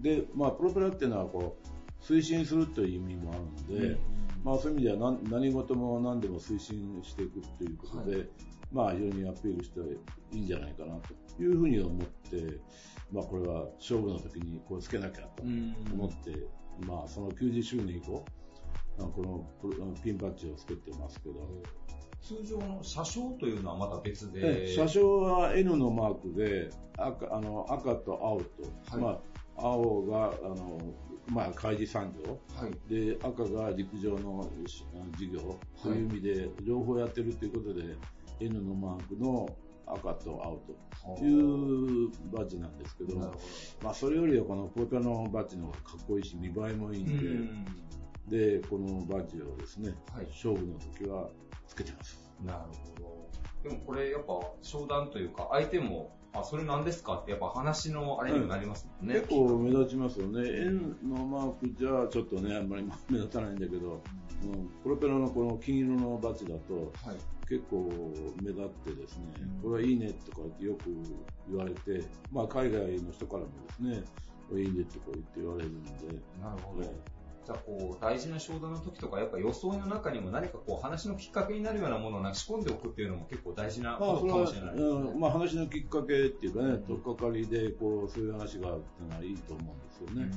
で、まあ、プロペラっていうのはこう、推進するという意味もあるので、うん、まあ、そういう意味では何何事も何でも推進していくということで、はい、まあ、非常にアピールしていいんじゃないかなというふうに思って、まあ、これは勝負の時にこうつけなきゃと思って、うん、まあ、その90周年以降、このピンバッジをつけてますけど、通常の車掌というのはまた別で。車掌は N のマークで、赤あの赤と青と、はい、まあ、青があのまあ、開示産業、はい、で赤が陸上の事業。とい。う意味で、両方やってるということで、N のマークの赤と青と。いうバッジなんですけど、まあ、それよりはこのポータのバッジの方がかっこいいし、見栄えもいいんで、で、このバッジをですね、はい、勝負の時はつけてます。なるほど。でもこれやっぱ商談というか、相手もあ、それ何ですか？ってやっぱ話のあれにもなりますもんね。結構目立ちますよね。円のマークじゃちょっとね、あんまり目立たないんだけど、うん、プロペラのこの金色のバッジだと、はい、結構目立ってですね、これはいいねとかってよく言われて、まあ海外の人からもですね、いいねとか言って言われるんで。なるほど。じゃあこう、大事な商談の時とか、やっぱ予想の中にも何かこう、話のきっかけになるようなものを仕込んでおくっていうのも結構大事なことかもしれないですね。まあ、うん、まあ、話のきっかけっていうかね、とっかかりで、こう、そういう話があるっていうのはいいと思うんですよね。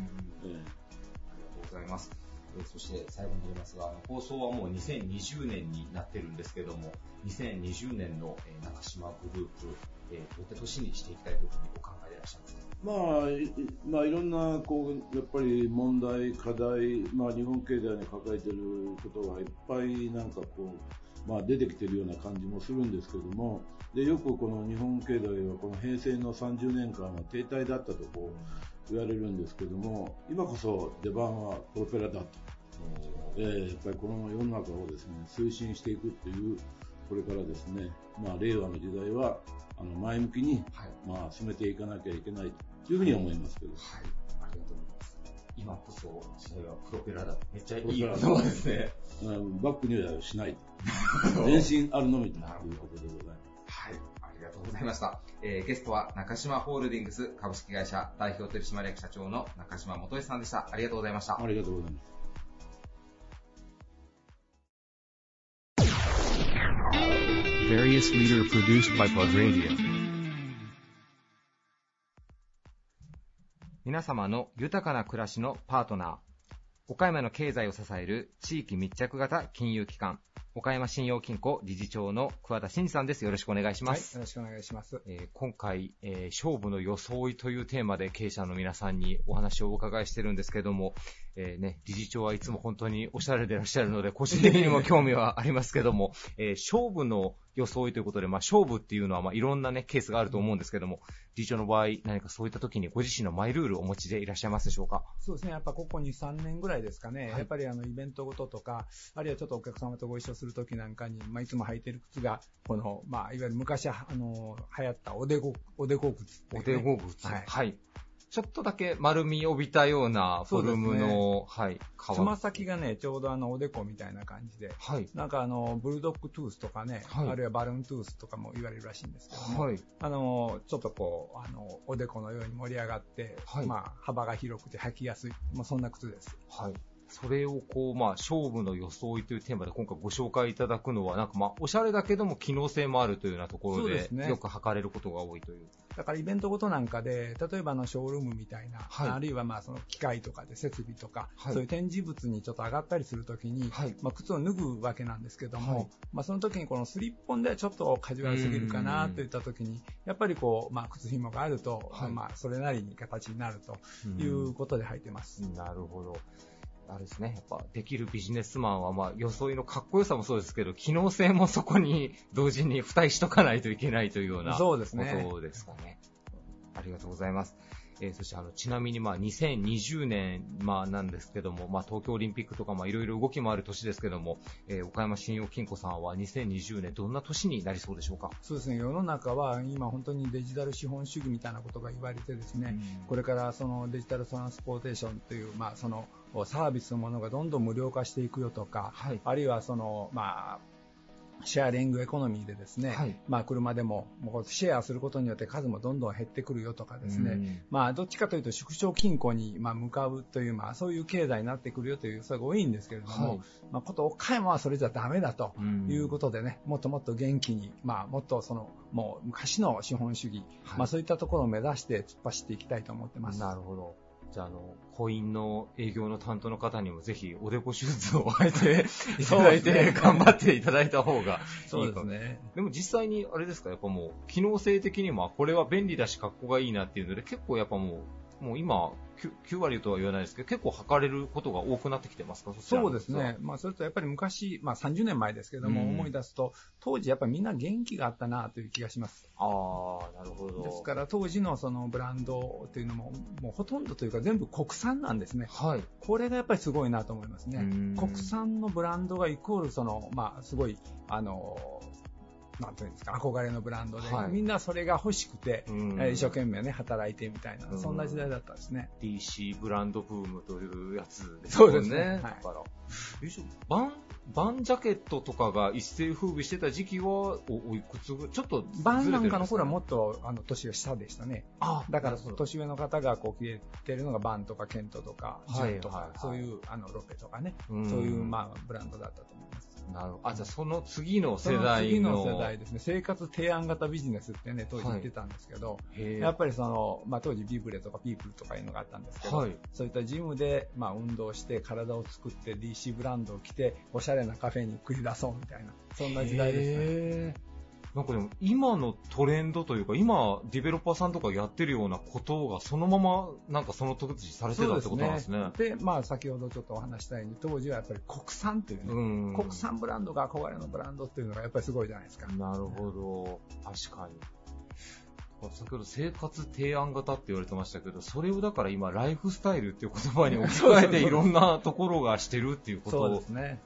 えー、ありがとうございます。えそして最後になりますが、放送はもう2020年になってるんですけども、2020年の、え中島グループ、えー、どういった年にしていきたいというふうにお考えでいらっしゃいますかまあ、まあ、いろんな、こう、やっぱり問題、課題、まあ、日本経済に抱えてることがいっぱいなんかこう、まあ、出てきてるような感じもするんですけども、で、よくこの日本経済はこの平成の30年間は停滞だったとこう言われるんですけども、今こそ出番はプロペラだと。えー、やっぱりこの世の中をですね、推進していくっていう、これからですね、まあ、令和の時代は、あの、前向きに、はい、まあ、進めていかなきゃいけないというふうに思いますけど。はい。ありがとうございます。今こそ、時代はプロペラだ。めっちゃいい言葉ですね。バックにはしない。全身あるのみということでございます。はい。ありがとうございました。えー、ゲストは中島ホールディングス株式会社代表取締役社長の中島元恵さんでした。ありがとうございました。ありがとうございます。Various leader produced by Plug Radio. 皆様の豊かな暮らしのパートナー、岡山の経済を支える地域密着型金融機関、岡山信用金庫理事長の桑田真二さんです。よろしくお願いします。はい、よろしくお願いします。えー、今回、えー、勝負の装いというテーマで経営者の皆さんにお話をお伺いしてるんですけども、えー、ね、理事長はいつも本当におしゃれでいらっしゃるので、個人的にも興味はありますけども、え勝負の装いということで、まあ、勝負っていうのは、まあ、いろんなね、ケースがあると思うんですけども、理事長の場合、何かそういった時にご自身のマイルールをお持ちでいらっしゃいますでしょうか？そうですね、やっぱここ2、3年ぐらいですかね、はい、やっぱりあの、イベントごととか、あるいはちょっとお客様とご一緒する時なんかに、まあ、いつも履いてる靴が、この、まあ、いわゆる昔、あの、流行ったおでこ、おでこ靴、ね、おでこ靴。はい。はいちょっとだけ丸みを帯びたようなフォルムの、ね、はい、つま先がね、ちょうどあの、おでこみたいな感じで、はい。なんかあの、ブルドッグトゥースとかね、はい、あるいはバルーントゥースとかも言われるらしいんですけども、はい。あの、ちょっとこう、あの、おでこのように盛り上がって、はい。まあ、幅が広くて履きやすい、まあ、そんな靴です。はい。それをこう、まあ、勝負の装いというテーマで今回ご紹介いただくのは、なんかまあ、おしゃれだけども機能性もあるというようなところで、ね、よく測れることが多いという。だからイベントごとなんかで、例えばのショールームみたいな、はい、あるいはまあその機械とかで設備とか、はい、そういう展示物にちょっと上がったりするときに、はい、まあ、靴を脱ぐわけなんですけども、まあ、その時にこのスリッポンではちょっとカジュアルすぎるかなといったときに、やっぱりこう、まあ、靴紐があると、まあ、それなりに形になるということで履いてます。なるほど。あれですね、やっぱできるビジネスマンは、まあ、装いのかっこよさもそうですけど、機能性もそこに 同時に付帯しとかないといけないというようなことですね。そうですかね。ありがとうございます。えー、そしてあのちなみにまあ2020年、まあ、なんですけども、まあ、東京オリンピックとかいろいろ動きもある年ですけども、えー、岡山信用金庫さんは2020年どんな年になりそうでしょうか？そうですね世の中は今本当にデジタル資本主義みたいなことが言われてですね、うん、これからそのデジタルトランスポーテーションという、まあ、そのサービスのものがどんどん無料化していくよとか、はい、あるいはその、まあシェアリングエコノミーでですね、はい、まあ車でももうシェアすることによって数もどんどん減ってくるよとかですね、まあどっちかというと縮小金庫にまあ向かうという、まあそういう経済になってくるよという、それが多いんですけれども、はい、まあこと岡山はそれじゃダメだということでね、もっともっと元気に、まあもっとその、もう昔の資本主義、はい、まあそういったところを目指して突っ走っていきたいと思ってます。なるほど。じゃあ、あの、コインの営業の担当の方にもぜひおでこ手術を履いて いただいて、頑張っていただいた方がいいかね。でも実際にあれですか、やっぱもう、機能性的にも、これは便利だし格好がいいなっていうので、結構やっぱもう、もう今、9, 割とは言わないですけど、結構測れることが多くなってきてますか？そうですね。まあ、それとやっぱり昔、まあ30年前ですけども、思い出すと、当時やっぱりみんな元気があったなという気がします。ああ、なるほど。ですから当時のそのブランドというのも、もうほとんどというか全部国産なんですね。はい。これがやっぱりすごいなと思いますね。国産のブランドがイコールその、まあすごい、あの、なんていうんですか、憧れのブランドで、はい、みんなそれが欲しくて、うん、一生懸命ね、働いてみたいな、そんな時代だったんですね。DC ブランドブームというやつですね。そうですね。はい、だから、バン、バンジャケットとかが一世風靡してた時期は、お、おいくつぐちょっと、バンなんかの頃はもっと、あの、年が下でしたね。あだから、年上の方がこう、着てるのがバンとかケントとか、ジュンとか、そういう、あの、ロペとかね、そういう、まあ、ブランドだったと思います。なるほど。あ、じゃあその次の世代の。次の世代ですね。生活提案型ビジネスってね、当時言ってたんですけど、はい、やっぱりその、まあ当時ビブレとかピープルとかいうのがあったんですけど、はい、そういったジムで、まあ運動して体を作って DC ブランドを着て、おしゃれなカフェに繰り出そうみたいな、そんな時代ですね。なんかでも今のトレンドというか、今、ディベロッパーさんとかやってるようなことが、そのまま、なんかその時されてたってことなんですね。で、ね、まあ先ほどちょっとお話したように、当時はやっぱり国産というね、う国産ブランドが憧れのブランドっていうのがやっぱりすごいじゃないですか。なるほど。確かに。先ほど生活提案型って言われてましたけど、それをだから今、ライフスタイルっていう言葉に置き換えて いろんなところがしてるっていうことですね。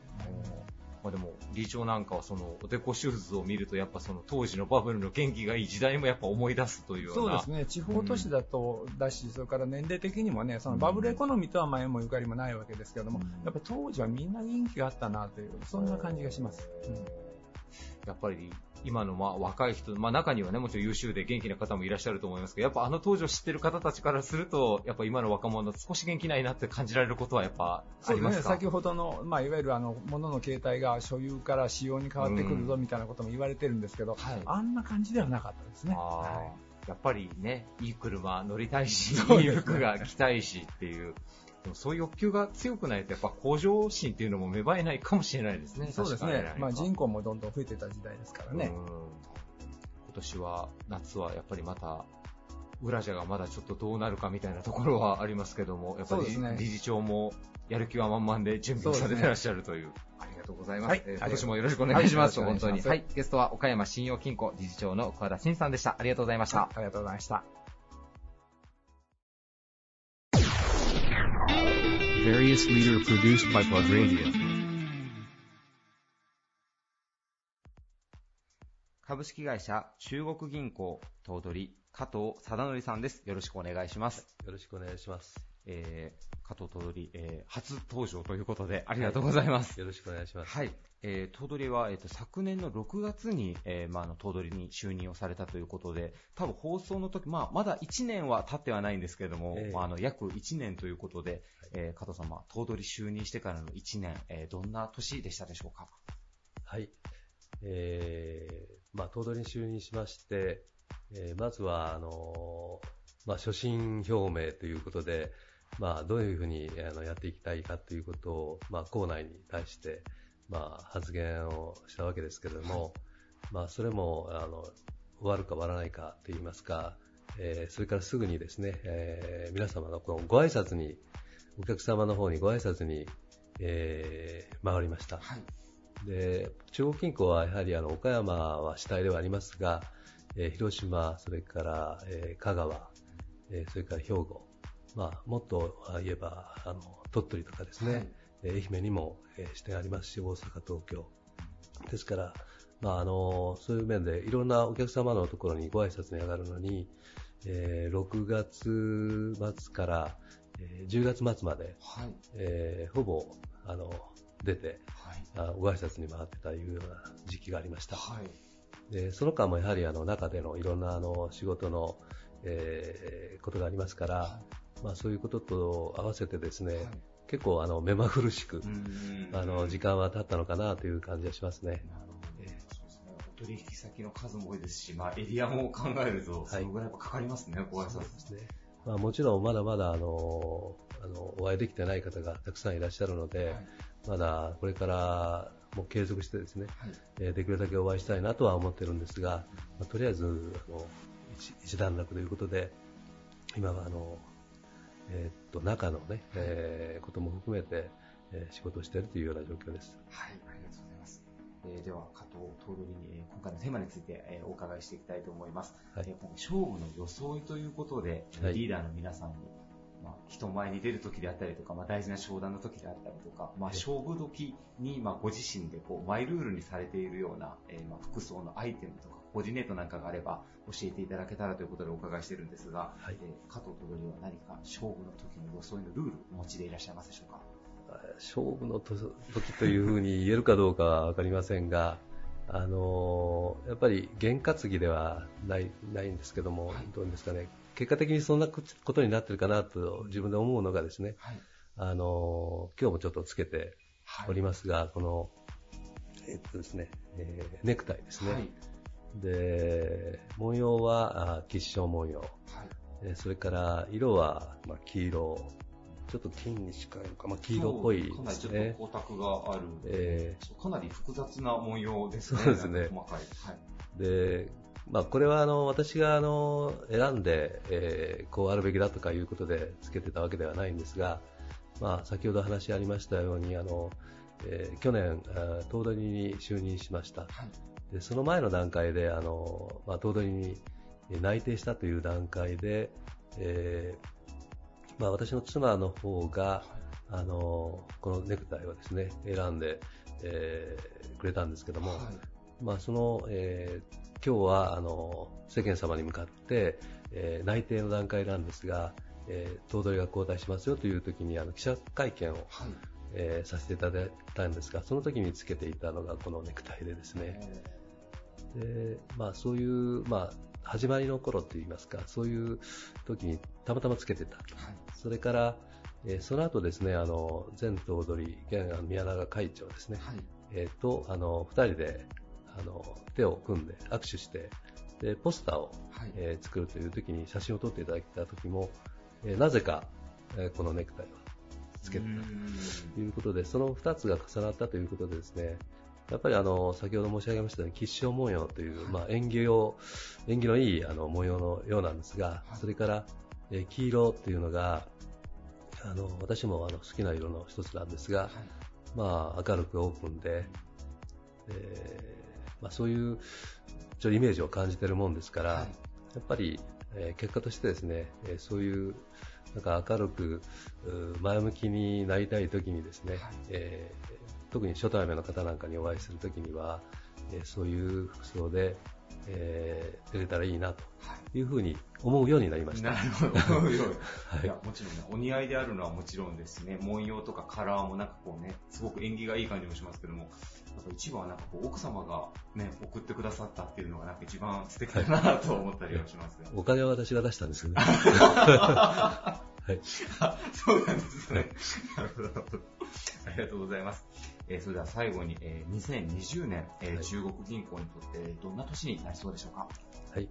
まあ、でも、理事長なんかはそのおでこ手術を見ると、やっぱその当時のバブルの元気がいい時代もやっぱ思い出すというような。そうですね。地方都市だと、だし、それから年齢的にもね、そのバブルエコノミーとは前もゆかりもないわけですけども、やっぱ当時はみんな元気があったなという、そんな感じがします。うん、やっぱり今のまあ若い人、まあ、中にはね、もちろん優秀で元気な方もいらっしゃると思いますけど、やっぱあの当時を知ってる方たちからすると、やっぱ今の若者、少し元気ないなって感じられることはやっぱありますか？そうですね、先ほどの、まあ、いわゆるあの、物の形態が所有から使用に変わってくるぞみたいなことも言われてるんですけど、うんはい、あんな感じではなかったですね。やっぱりね、いい車乗りたいし、いい服が着たいしっていう。でもそういう欲求が強くないと、やっぱ向上心っていうのも芽生えないかもしれないですね。そうですね。まあ人口もどんどん増えてた時代ですからね。今年は、夏はやっぱりまた、ウラジャがまだちょっとどうなるかみたいなところはありますけども、やっぱり理事長もやる気は満々で準備されてらっしゃるという。ありがとうございます。はい、えー、今年もよろしくお願いします。本当に。はい。ゲストは岡山信用金庫理事長の桑田真さんでした。ありがとうございました。ありがとうございました。Various leader produced by Plug Radio. 株式会社中国銀行頭取加藤貞則さんです。よろしくお願いします。よろしくお願いします。えー、加藤頭取、えー、初登場ということで、ありがとうございます。はい、よろしくお願いします。はい。えー、頭取は、えっ、ー、と、昨年の6月に、えー、まあ、あの、頭取に就任をされたということで、多分放送の時、まあ、まだ1年は経ってはないんですけれども、えー、まあ、あの、約1年ということで、えー、加藤様、頭取就任してからの1年、えー、どんな年でしたでしょうか？はい。えー、まあ、頭取に就任しまして、えー、まずは、あのまあ、初心表明ということで、まあ、どういうふうにあのやっていきたいかということを、まあ、校内に対して、まあ、発言をしたわけですけれども、まあ、それもあの終わるか終わらないかといいますか、えー、それからすぐにですね、えー、皆様のこのご挨拶に、お客様の方にご挨拶に、えー、回りました。はい、で中国銀行はやはりあの岡山は主体ではありますが、えー、広島、それから、えー、香川、えー、それから兵庫、まあ、もっと言えばあの鳥取とかですね、はい、愛媛にも、えー、支店ありますし、大阪、東京。ですから、まあ、あのそういう面でいろんなお客様のところにご挨拶に上がるのに、えー、6月末から、えー、10月末まで、はい、えー、ほぼあの出て、はい、ご挨拶に回ってたいうような時期がありました。はい、でその間もやはりあの中でのいろんなあの仕事の、えー、ことがありますから、はい、まあ、そういうことと合わせてですね、結構あの目まぐるしく、あの時間は経ったのかなという感じがしますね。取引先の数も多いですし、まあ、エリアも考えると、そのぐらいかかりますね、はい、ご挨拶。ですね。まあ、もちろんまだまだあのあのお会いできてない方がたくさんいらっしゃるので、はい、まだこれからも継続してですね、はい、えできるだけお会いしたいなとは思ってるんですが、まあ、とりあえずあの一一段落ということで、今はあの、えと中のね、えー、ことも含めて、えー、仕事をしているというような状況です。はい、ありがとうございます。えー、では、加藤徹に、えー、今回のテーマについて、えー、お伺いしていきたいと思います。はい、えー、今回勝負の装いということで、はい、リーダーの皆さんに、まあ、人前に出るときであったりとか、まあ、大事な商談のときであったりとか、まあ、勝負時に、まあ、ご自身でこうマイルールにされているような、えー、まあ、服装のアイテムとか、コーディネートなんかがあれば教えていただけたらということでお伺いしているんですが、はい、えー、加藤徹は何か勝負の時の装いのルールお持ちでいらっしゃいますでしょうか？勝負の時というふうに言えるかどうかは分かりませんが、あのー、やっぱり験担ぎではないないんですけども、はい、どうですかね、結果的にそんなことになってるかなと自分で思うのがですね、はい、あのー、今日もちょっとつけておりますが、はい、この、えっとですね、えー、ネクタイですね。で、文様は吉祥文様。それから色は、まあ、黄色、ちょっと金に近いのか、まあ、黄色っぽいですね。かなりちょっと光沢がある、えー、かなり複雑な文様ですね。そうですね。細かい。はい、で、まあ、これはあの私があの選んで、えー、こうあるべきだとかいうことでつけてたわけではないんですが、まあ、先ほど話ありましたようにあの、えー、去年、頭取に就任しました、はい、でその前の段階であの、まあ、頭取に内定したという段階で、えーまあ、私の妻の方が、あのこのネクタイをですね選んで、えー、くれたんですけども、はい、まあ、その、えー、今日はあの世間様に向かって、えー、内定の段階なんですが、えー、頭取が交代しますよという時にあの記者会見を、はい、えー、させていただいたんですがその時につけていたのがこのネクタイでですねで、まあ、そういう、まあ、始まりの頃といいますかそういう時にたまたまつけてた、はい、それから、えー、その後ですね、あの、前頭取、現宮永会長ですね、はい、えー、と、あの、二人で、あの、手を組んで握手して、で、ポスターを、はい、えー、作るという時に写真を撮っていただいた時も、えー、なぜか、えー、このネクタイをつけてた。ということで、その二つが重なったということでですね、やっぱりあの、先ほど申し上げましたように、吉祥文様という、まあ、縁起を、縁起のいいあの模様のようなんですが、それから、え黄色っていうのが、あの私もあの好きな色の一つなんですが、はい、まあ、明るくオープンで、えーまあ、そういうちょっとイメージを感じているもんですから、はい、やっぱり、えー、結果としてですね、えー、そういうなんか明るく前向きになりたい時にですね、はい、えー、特に初対面の方なんかにお会いするときには、えそういう服装で、えー、出れたらいいなというふうに思うようになりました。なるほど、思うように。はい、いや、もちろんね、お似合いであるのはもちろんですね、文様とかカラーもなんかこうね、すごく縁起がいい感じもしますけども、なんか一番はなんかこう奥様がね、送ってくださったっていうのがなんか一番素敵だなと思ったりはしますが、お金は私が出したんですよね。はい。そうなんですね。なるほど。ありがとうございます。えー、それでは最後に、えー、2020年、えー、中国銀行にとってどんな年になりそうでしょうか？はい。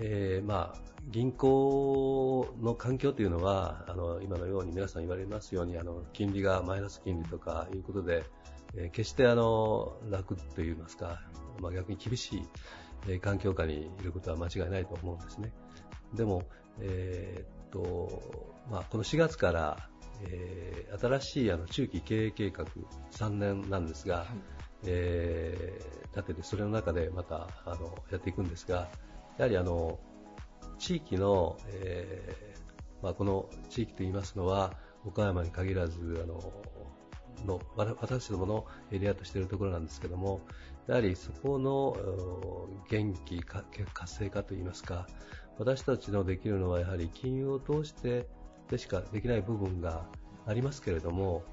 えー、まあ、銀行の環境というのは、あの、今のように皆さん言われますように、あの、金利がマイナス金利とかいうことで、えー、決してあの、楽といいますか、まあ逆に厳しい、えー、環境下にいることは間違いないと思うんですね。でも、えー、っと、まあこの4月から、えー、新しいあの中期経営計画3年なんですが、はい、えー、立ててそれの中でまたあのやっていくんですが、やはりあの地域の、えーまあ、この地域といいますのは岡山に限らずあのの私どものエリアとしているところなんですけどもやはりそこの元気活性化といいますか私たちのできるのはやはり金融を通してでしかできない部分がありますけれども、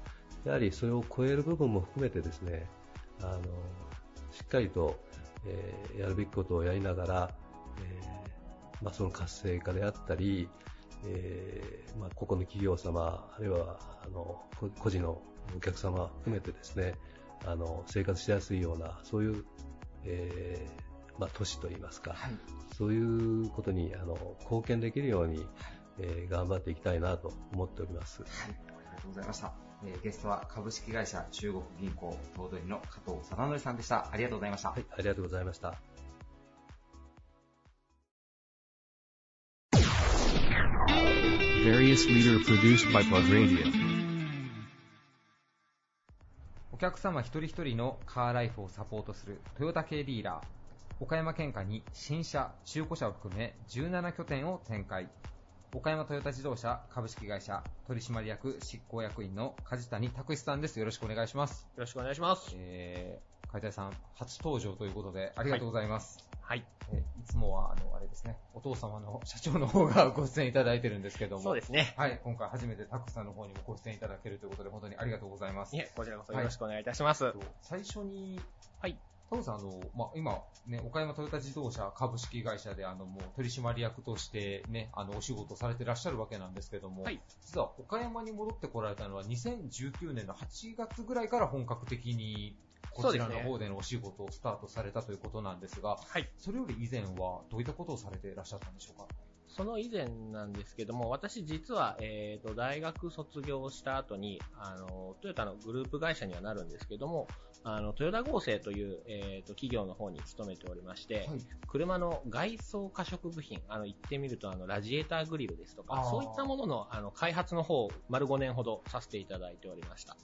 やはりそれを超える部分も含めてですね、あの、しっかりと、えー、やるべきことをやりながら、えー、まあ、その活性化であったり、えー、まあ、個々の企業様、あるいは、あの、個人のお客様含めてですね、あの、生活しやすいような、そういう、えー、まあ、都市といいますか、はい、そういうことに、あの、貢献できるように、えー、頑張っていきたいなと思っております。はい、ありがとうございました。えー、ゲストは株式会社中国銀行頭取の加藤貞則さんでした。ありがとうございました。はい、ありがとうございました。お客様一人一人のカーライフをサポートするトヨタ系ディーラー岡山県下に新車、中古車を含め17拠点を展開。岡山トヨタ自動車株式会社取締役執行役員の梶谷拓司さんです。よろしくお願いします。よろしくお願いします。えー、梶谷さん、初登場ということで、ありがとうございます。はい。えいつもは、あの、あれですね、お父様の社長の方が ご出演いただいてるんですけども。そうですね。はい。今回初めてタクさんの方にもご出演いただけるということで、本当にありがとうございます。いえ、こちらこそよろしくお願いいたします。はい、最初に、はい。タモさん、あの、まあ、今、ね、岡山トヨタ自動車株式会社で、あの、もう取締役としてね、あの、お仕事されてらっしゃるわけなんですけども、はい、実は岡山に戻ってこられたのは2019年の8月ぐらいから本格的にこちらの方でのお仕事をスタートされたということなんですが、はい、それより以前はどういったことをされていらっしゃったんでしょうか？その以前なんですけども、私実は、えーと、大学卒業した後に、あの、トヨタのグループ会社にはなるんですけども、あの、トヨタ合成という、えーと、企業の方に勤めておりまして、はい、車の外装可食部品、あの、言ってみると、あの、ラジエーターグリルですとか、そういったものの、あの、開発の方、丸5年ほどさせていただいておりました。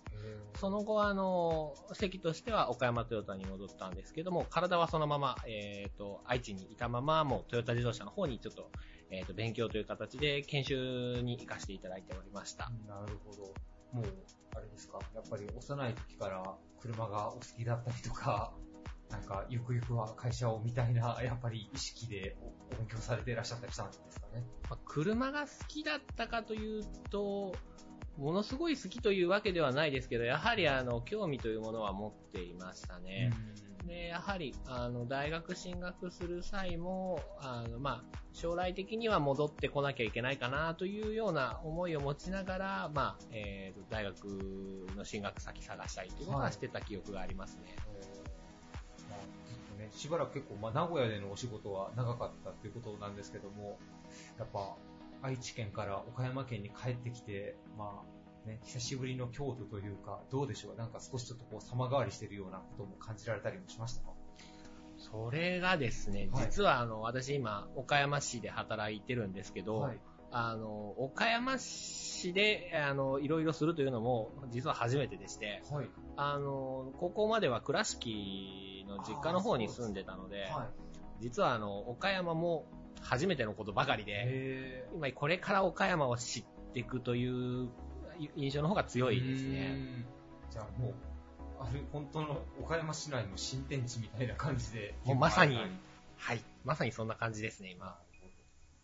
その後、あの、席としては岡山トヨタに戻ったんですけども、体はそのまま、えっ、ー、と、愛知にいたまま、もうトヨタ自動車の方にちょっと、えっ、ー、と、勉強という形で研修に行かせていただいておりました。なるほど。もう、あれですか、やっぱり幼い時から車がお好きだったりとか、なんか、ゆくゆくは会社をみたいな、やっぱり意識でお勉強されていらっしゃったりしたんですかね？まあ、車が好きだったかというと、ものすごい好きというわけではないですけど、やはりあの、興味というものは持っていましたね。で、やはり、あの、大学進学する際も、あの、まあ、将来的には戻ってこなきゃいけないかなというような思いを持ちながら、まあ、えー、大学の進学先探したりということはしてた記憶がありますね。はいまあ、ずっとね、しばらく結構、まあ、名古屋でのお仕事は長かったということなんですけども、やっぱ、愛知県から岡山県に帰ってきて、まあ、ね、久しぶりの京都というか、どうでしょう？なんか少しちょっとこう様変わりしてるようなことも感じられたりもしましたか？それがですね、はい、実はあの、私今、岡山市で働いてるんですけど、はい、あの、岡山市で、あの、いろいろするというのも、実は初めてでして、はい、あの、高校までは倉敷の実家の方に住んでたので、実はあの、岡山も初めてのことばかりで、今これから岡山を知っていくという印象の方が強いですね。じゃあもう、ある、本当の岡山市内の新天地みたいな感じで。もうまさに、はい。まさにそんな感じですね、今。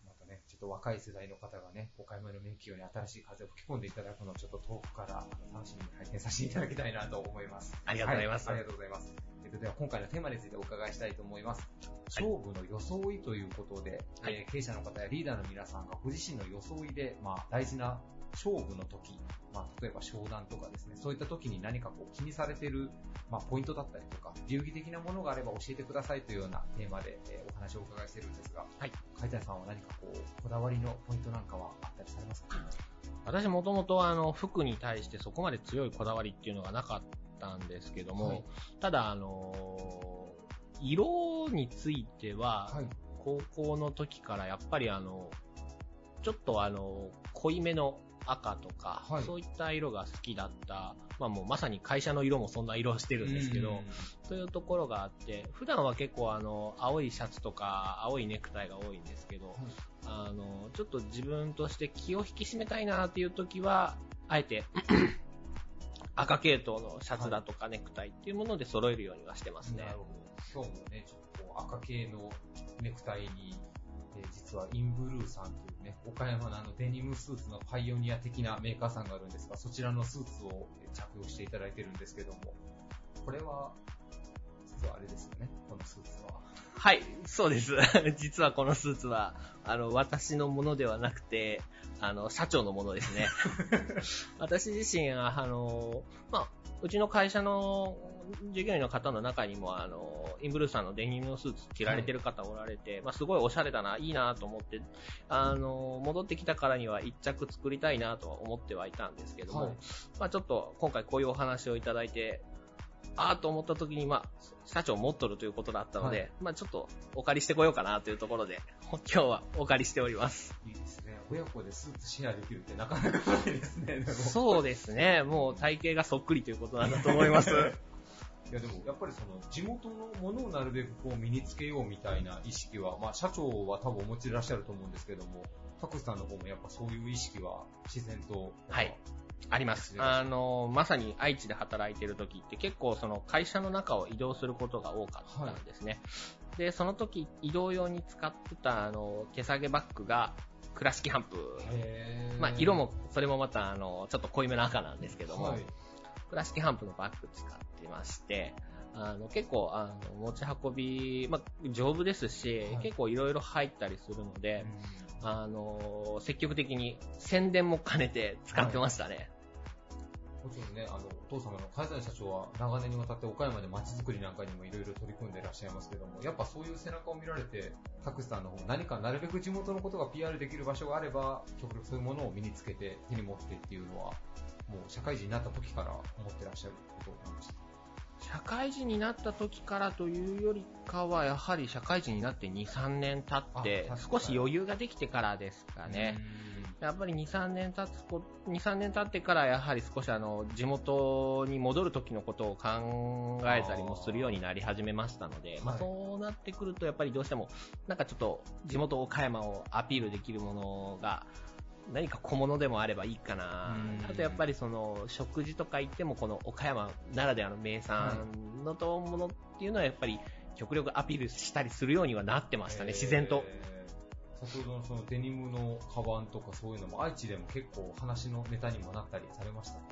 またね、ちょっと若い世代の方がね、岡山の免許に新しい風を吹き込んでいただくのをちょっと遠くから楽しみに拝見させていただきたいなと思います。ありがとうございます。はい、ありがとうございます。えっと、では今回のテーマについてお伺いしたいと思います。勝負の装いということで、はい、えー、経営者の方やリーダーの皆さんがご自身の装いで、まあ、大事な勝負の時、まあ、例えば商談とかですね、そういった時に何かこう気にされてる、まあ、ポイントだったりとか、流儀的なものがあれば教えてくださいというようなテーマで、えー、お話をお伺いしてるんですが、はい。海谷さんは何かこう、こだわりのポイントなんかはあったりされますか？私もともとあの、服に対してそこまで強いこだわりっていうのがなかったんですけども、はい、ただあのー、色については、はい、高校の時からやっぱりあの、ちょっとあの、濃いめの赤とか、はい、そういった色が好きだった、まあもうまさに会社の色もそんな色をしてるんですけど、というところがあって、普段は結構あの、青いシャツとか、青いネクタイが多いんですけど、はい、あの、ちょっと自分として気を引き締めたいなっていう時は、あえて、赤系統のシャツだとかネクタイっていうもので揃えるようにはしてますね。なるほど。今日もね、ちょっと赤系のネクタイに、えー、実はインブルーさんというね、岡山のあのデニムスーツのパイオニア的なメーカーさんがあるんですが、そちらのスーツを着用していただいてるんですけども、これは、実はあれですよね、このスーツは。はい、そうです。実はこのスーツは、あの、私のものではなくて、あの、社長のものですね。私自身は、あの、まあ、うちの会社の従業員の方の中にも、あの、インブルーさんのデニムのスーツ着られてる方おられて、はい、まあ、すごいおしゃれだな、いいなと思って、あの、戻ってきたからには一着作りたいなとは思ってはいたんですけども、はい、まあ、ちょっと今回こういうお話をいただいて、ああと思った時に、まあ、社長持っとるということだったので、はい、まあちょっとお借りしてこようかなというところで、今日はお借りしております。いいですね。親子でスーツシェアできるってなかなかないですね。そうですね。もう体型がそっくりということなんだと思います。いやでもやっぱりその地元のものをなるべくこう身につけようみたいな意識は、まあ社長は多分お持ちでいらっしゃると思うんですけども、タクさんの方もやっぱそういう意識は自然と。はい。あります。あの、まさに愛知で働いてる時って結構その会社の中を移動することが多かったんですね。はい、で、その時移動用に使ってたあの手提げバッグが倉敷ハンプ。まあ色も、それもまたあの、ちょっと濃いめの赤なんですけども、はい、倉敷ハンプのバッグ使ってまして、あの結構あの持ち運び、まあ、丈夫ですし、はい、結構いろいろ入ったりするので、あの積極的に宣伝も兼ねて使ってましたね。もちろんね、あの、お父様の海谷社長は長年にわたって岡山で街づくりなんかにもいろいろ取り組んでいらっしゃいますけども、やっぱそういう背中を見られて、タクスさんの方何かなるべく地元のことが PR できる場所があれば、極力そういうものを身につけて手に持ってっていうのは、もう社会人になった時から思ってらっしゃることを思いました。社会人になった時からというよりかは、やはり社会人になって2、3年経って、少し余裕ができてからですかね。やっぱり2、3年経つこ、2、3年経ってから、やはり少しあの、地元に戻る時のことを考えたりもするようになり始めましたので、まあそうなってくると、やっぱりどうしても、なんかちょっと、地元岡山をアピールできるものが、何か小物でもあればいいかな。あとやっぱりその、食事とか行っても、この岡山ならではの名産のとものっていうのはやっぱり、極力アピールしたりするようにはなってましたね、自然と。先ほどのそのデニムのカバンとかそういうのも愛知でも結構話のネタにもなったりされましたか？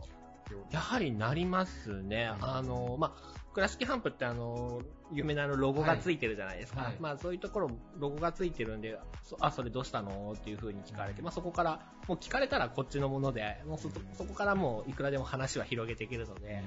やはりなりますね。うん、あの、まあ、倉敷ハンプってあの、有名なあのロゴがついてるじゃないですか。はい。はい、まあそういうところ、ロゴがついてるんで、あ、それどうしたの？っていう風に聞かれて、まあそこから、もう聞かれたらこっちのもので、もうそ、そこからもういくらでも話は広げていけるので、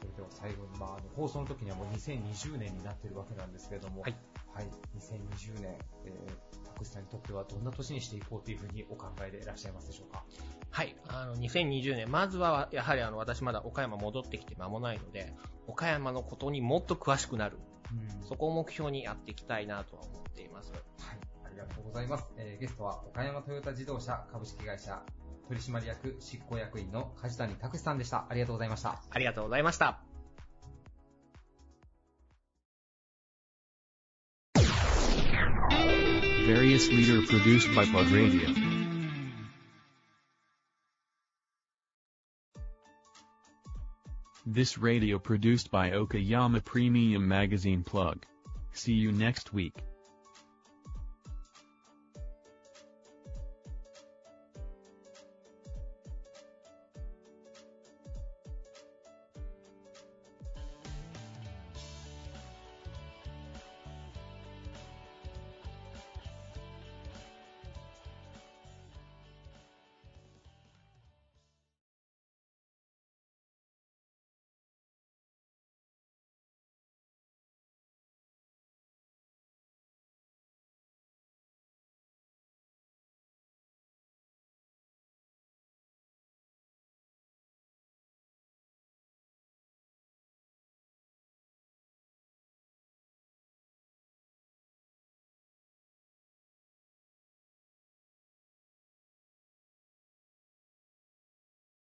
それでは最後に、まあ、あの放送の時にはもう2020年になってるわけなん。ですけれども、はい。はい、2020年、えー、タクシさんにとってはどんな年にしていこうというふうにお考えでいらっしゃいますでしょうか？はい、あの、2020年、まずは、やはりあの、私まだ岡山戻ってきて間もないので、岡山のことにもっと詳しくなる。うん、そこを目標にやっていきたいなとは思っています。はい、ありがとうございます。えー、ゲストは岡山トヨタ自動車株式会社取締役執行役員の梶谷拓さんでした。ありがとうございました。ありがとうございました。Various Leader produced by Pod Radio. This radio produced by Okayama Premium Magazine Plug. See you next week.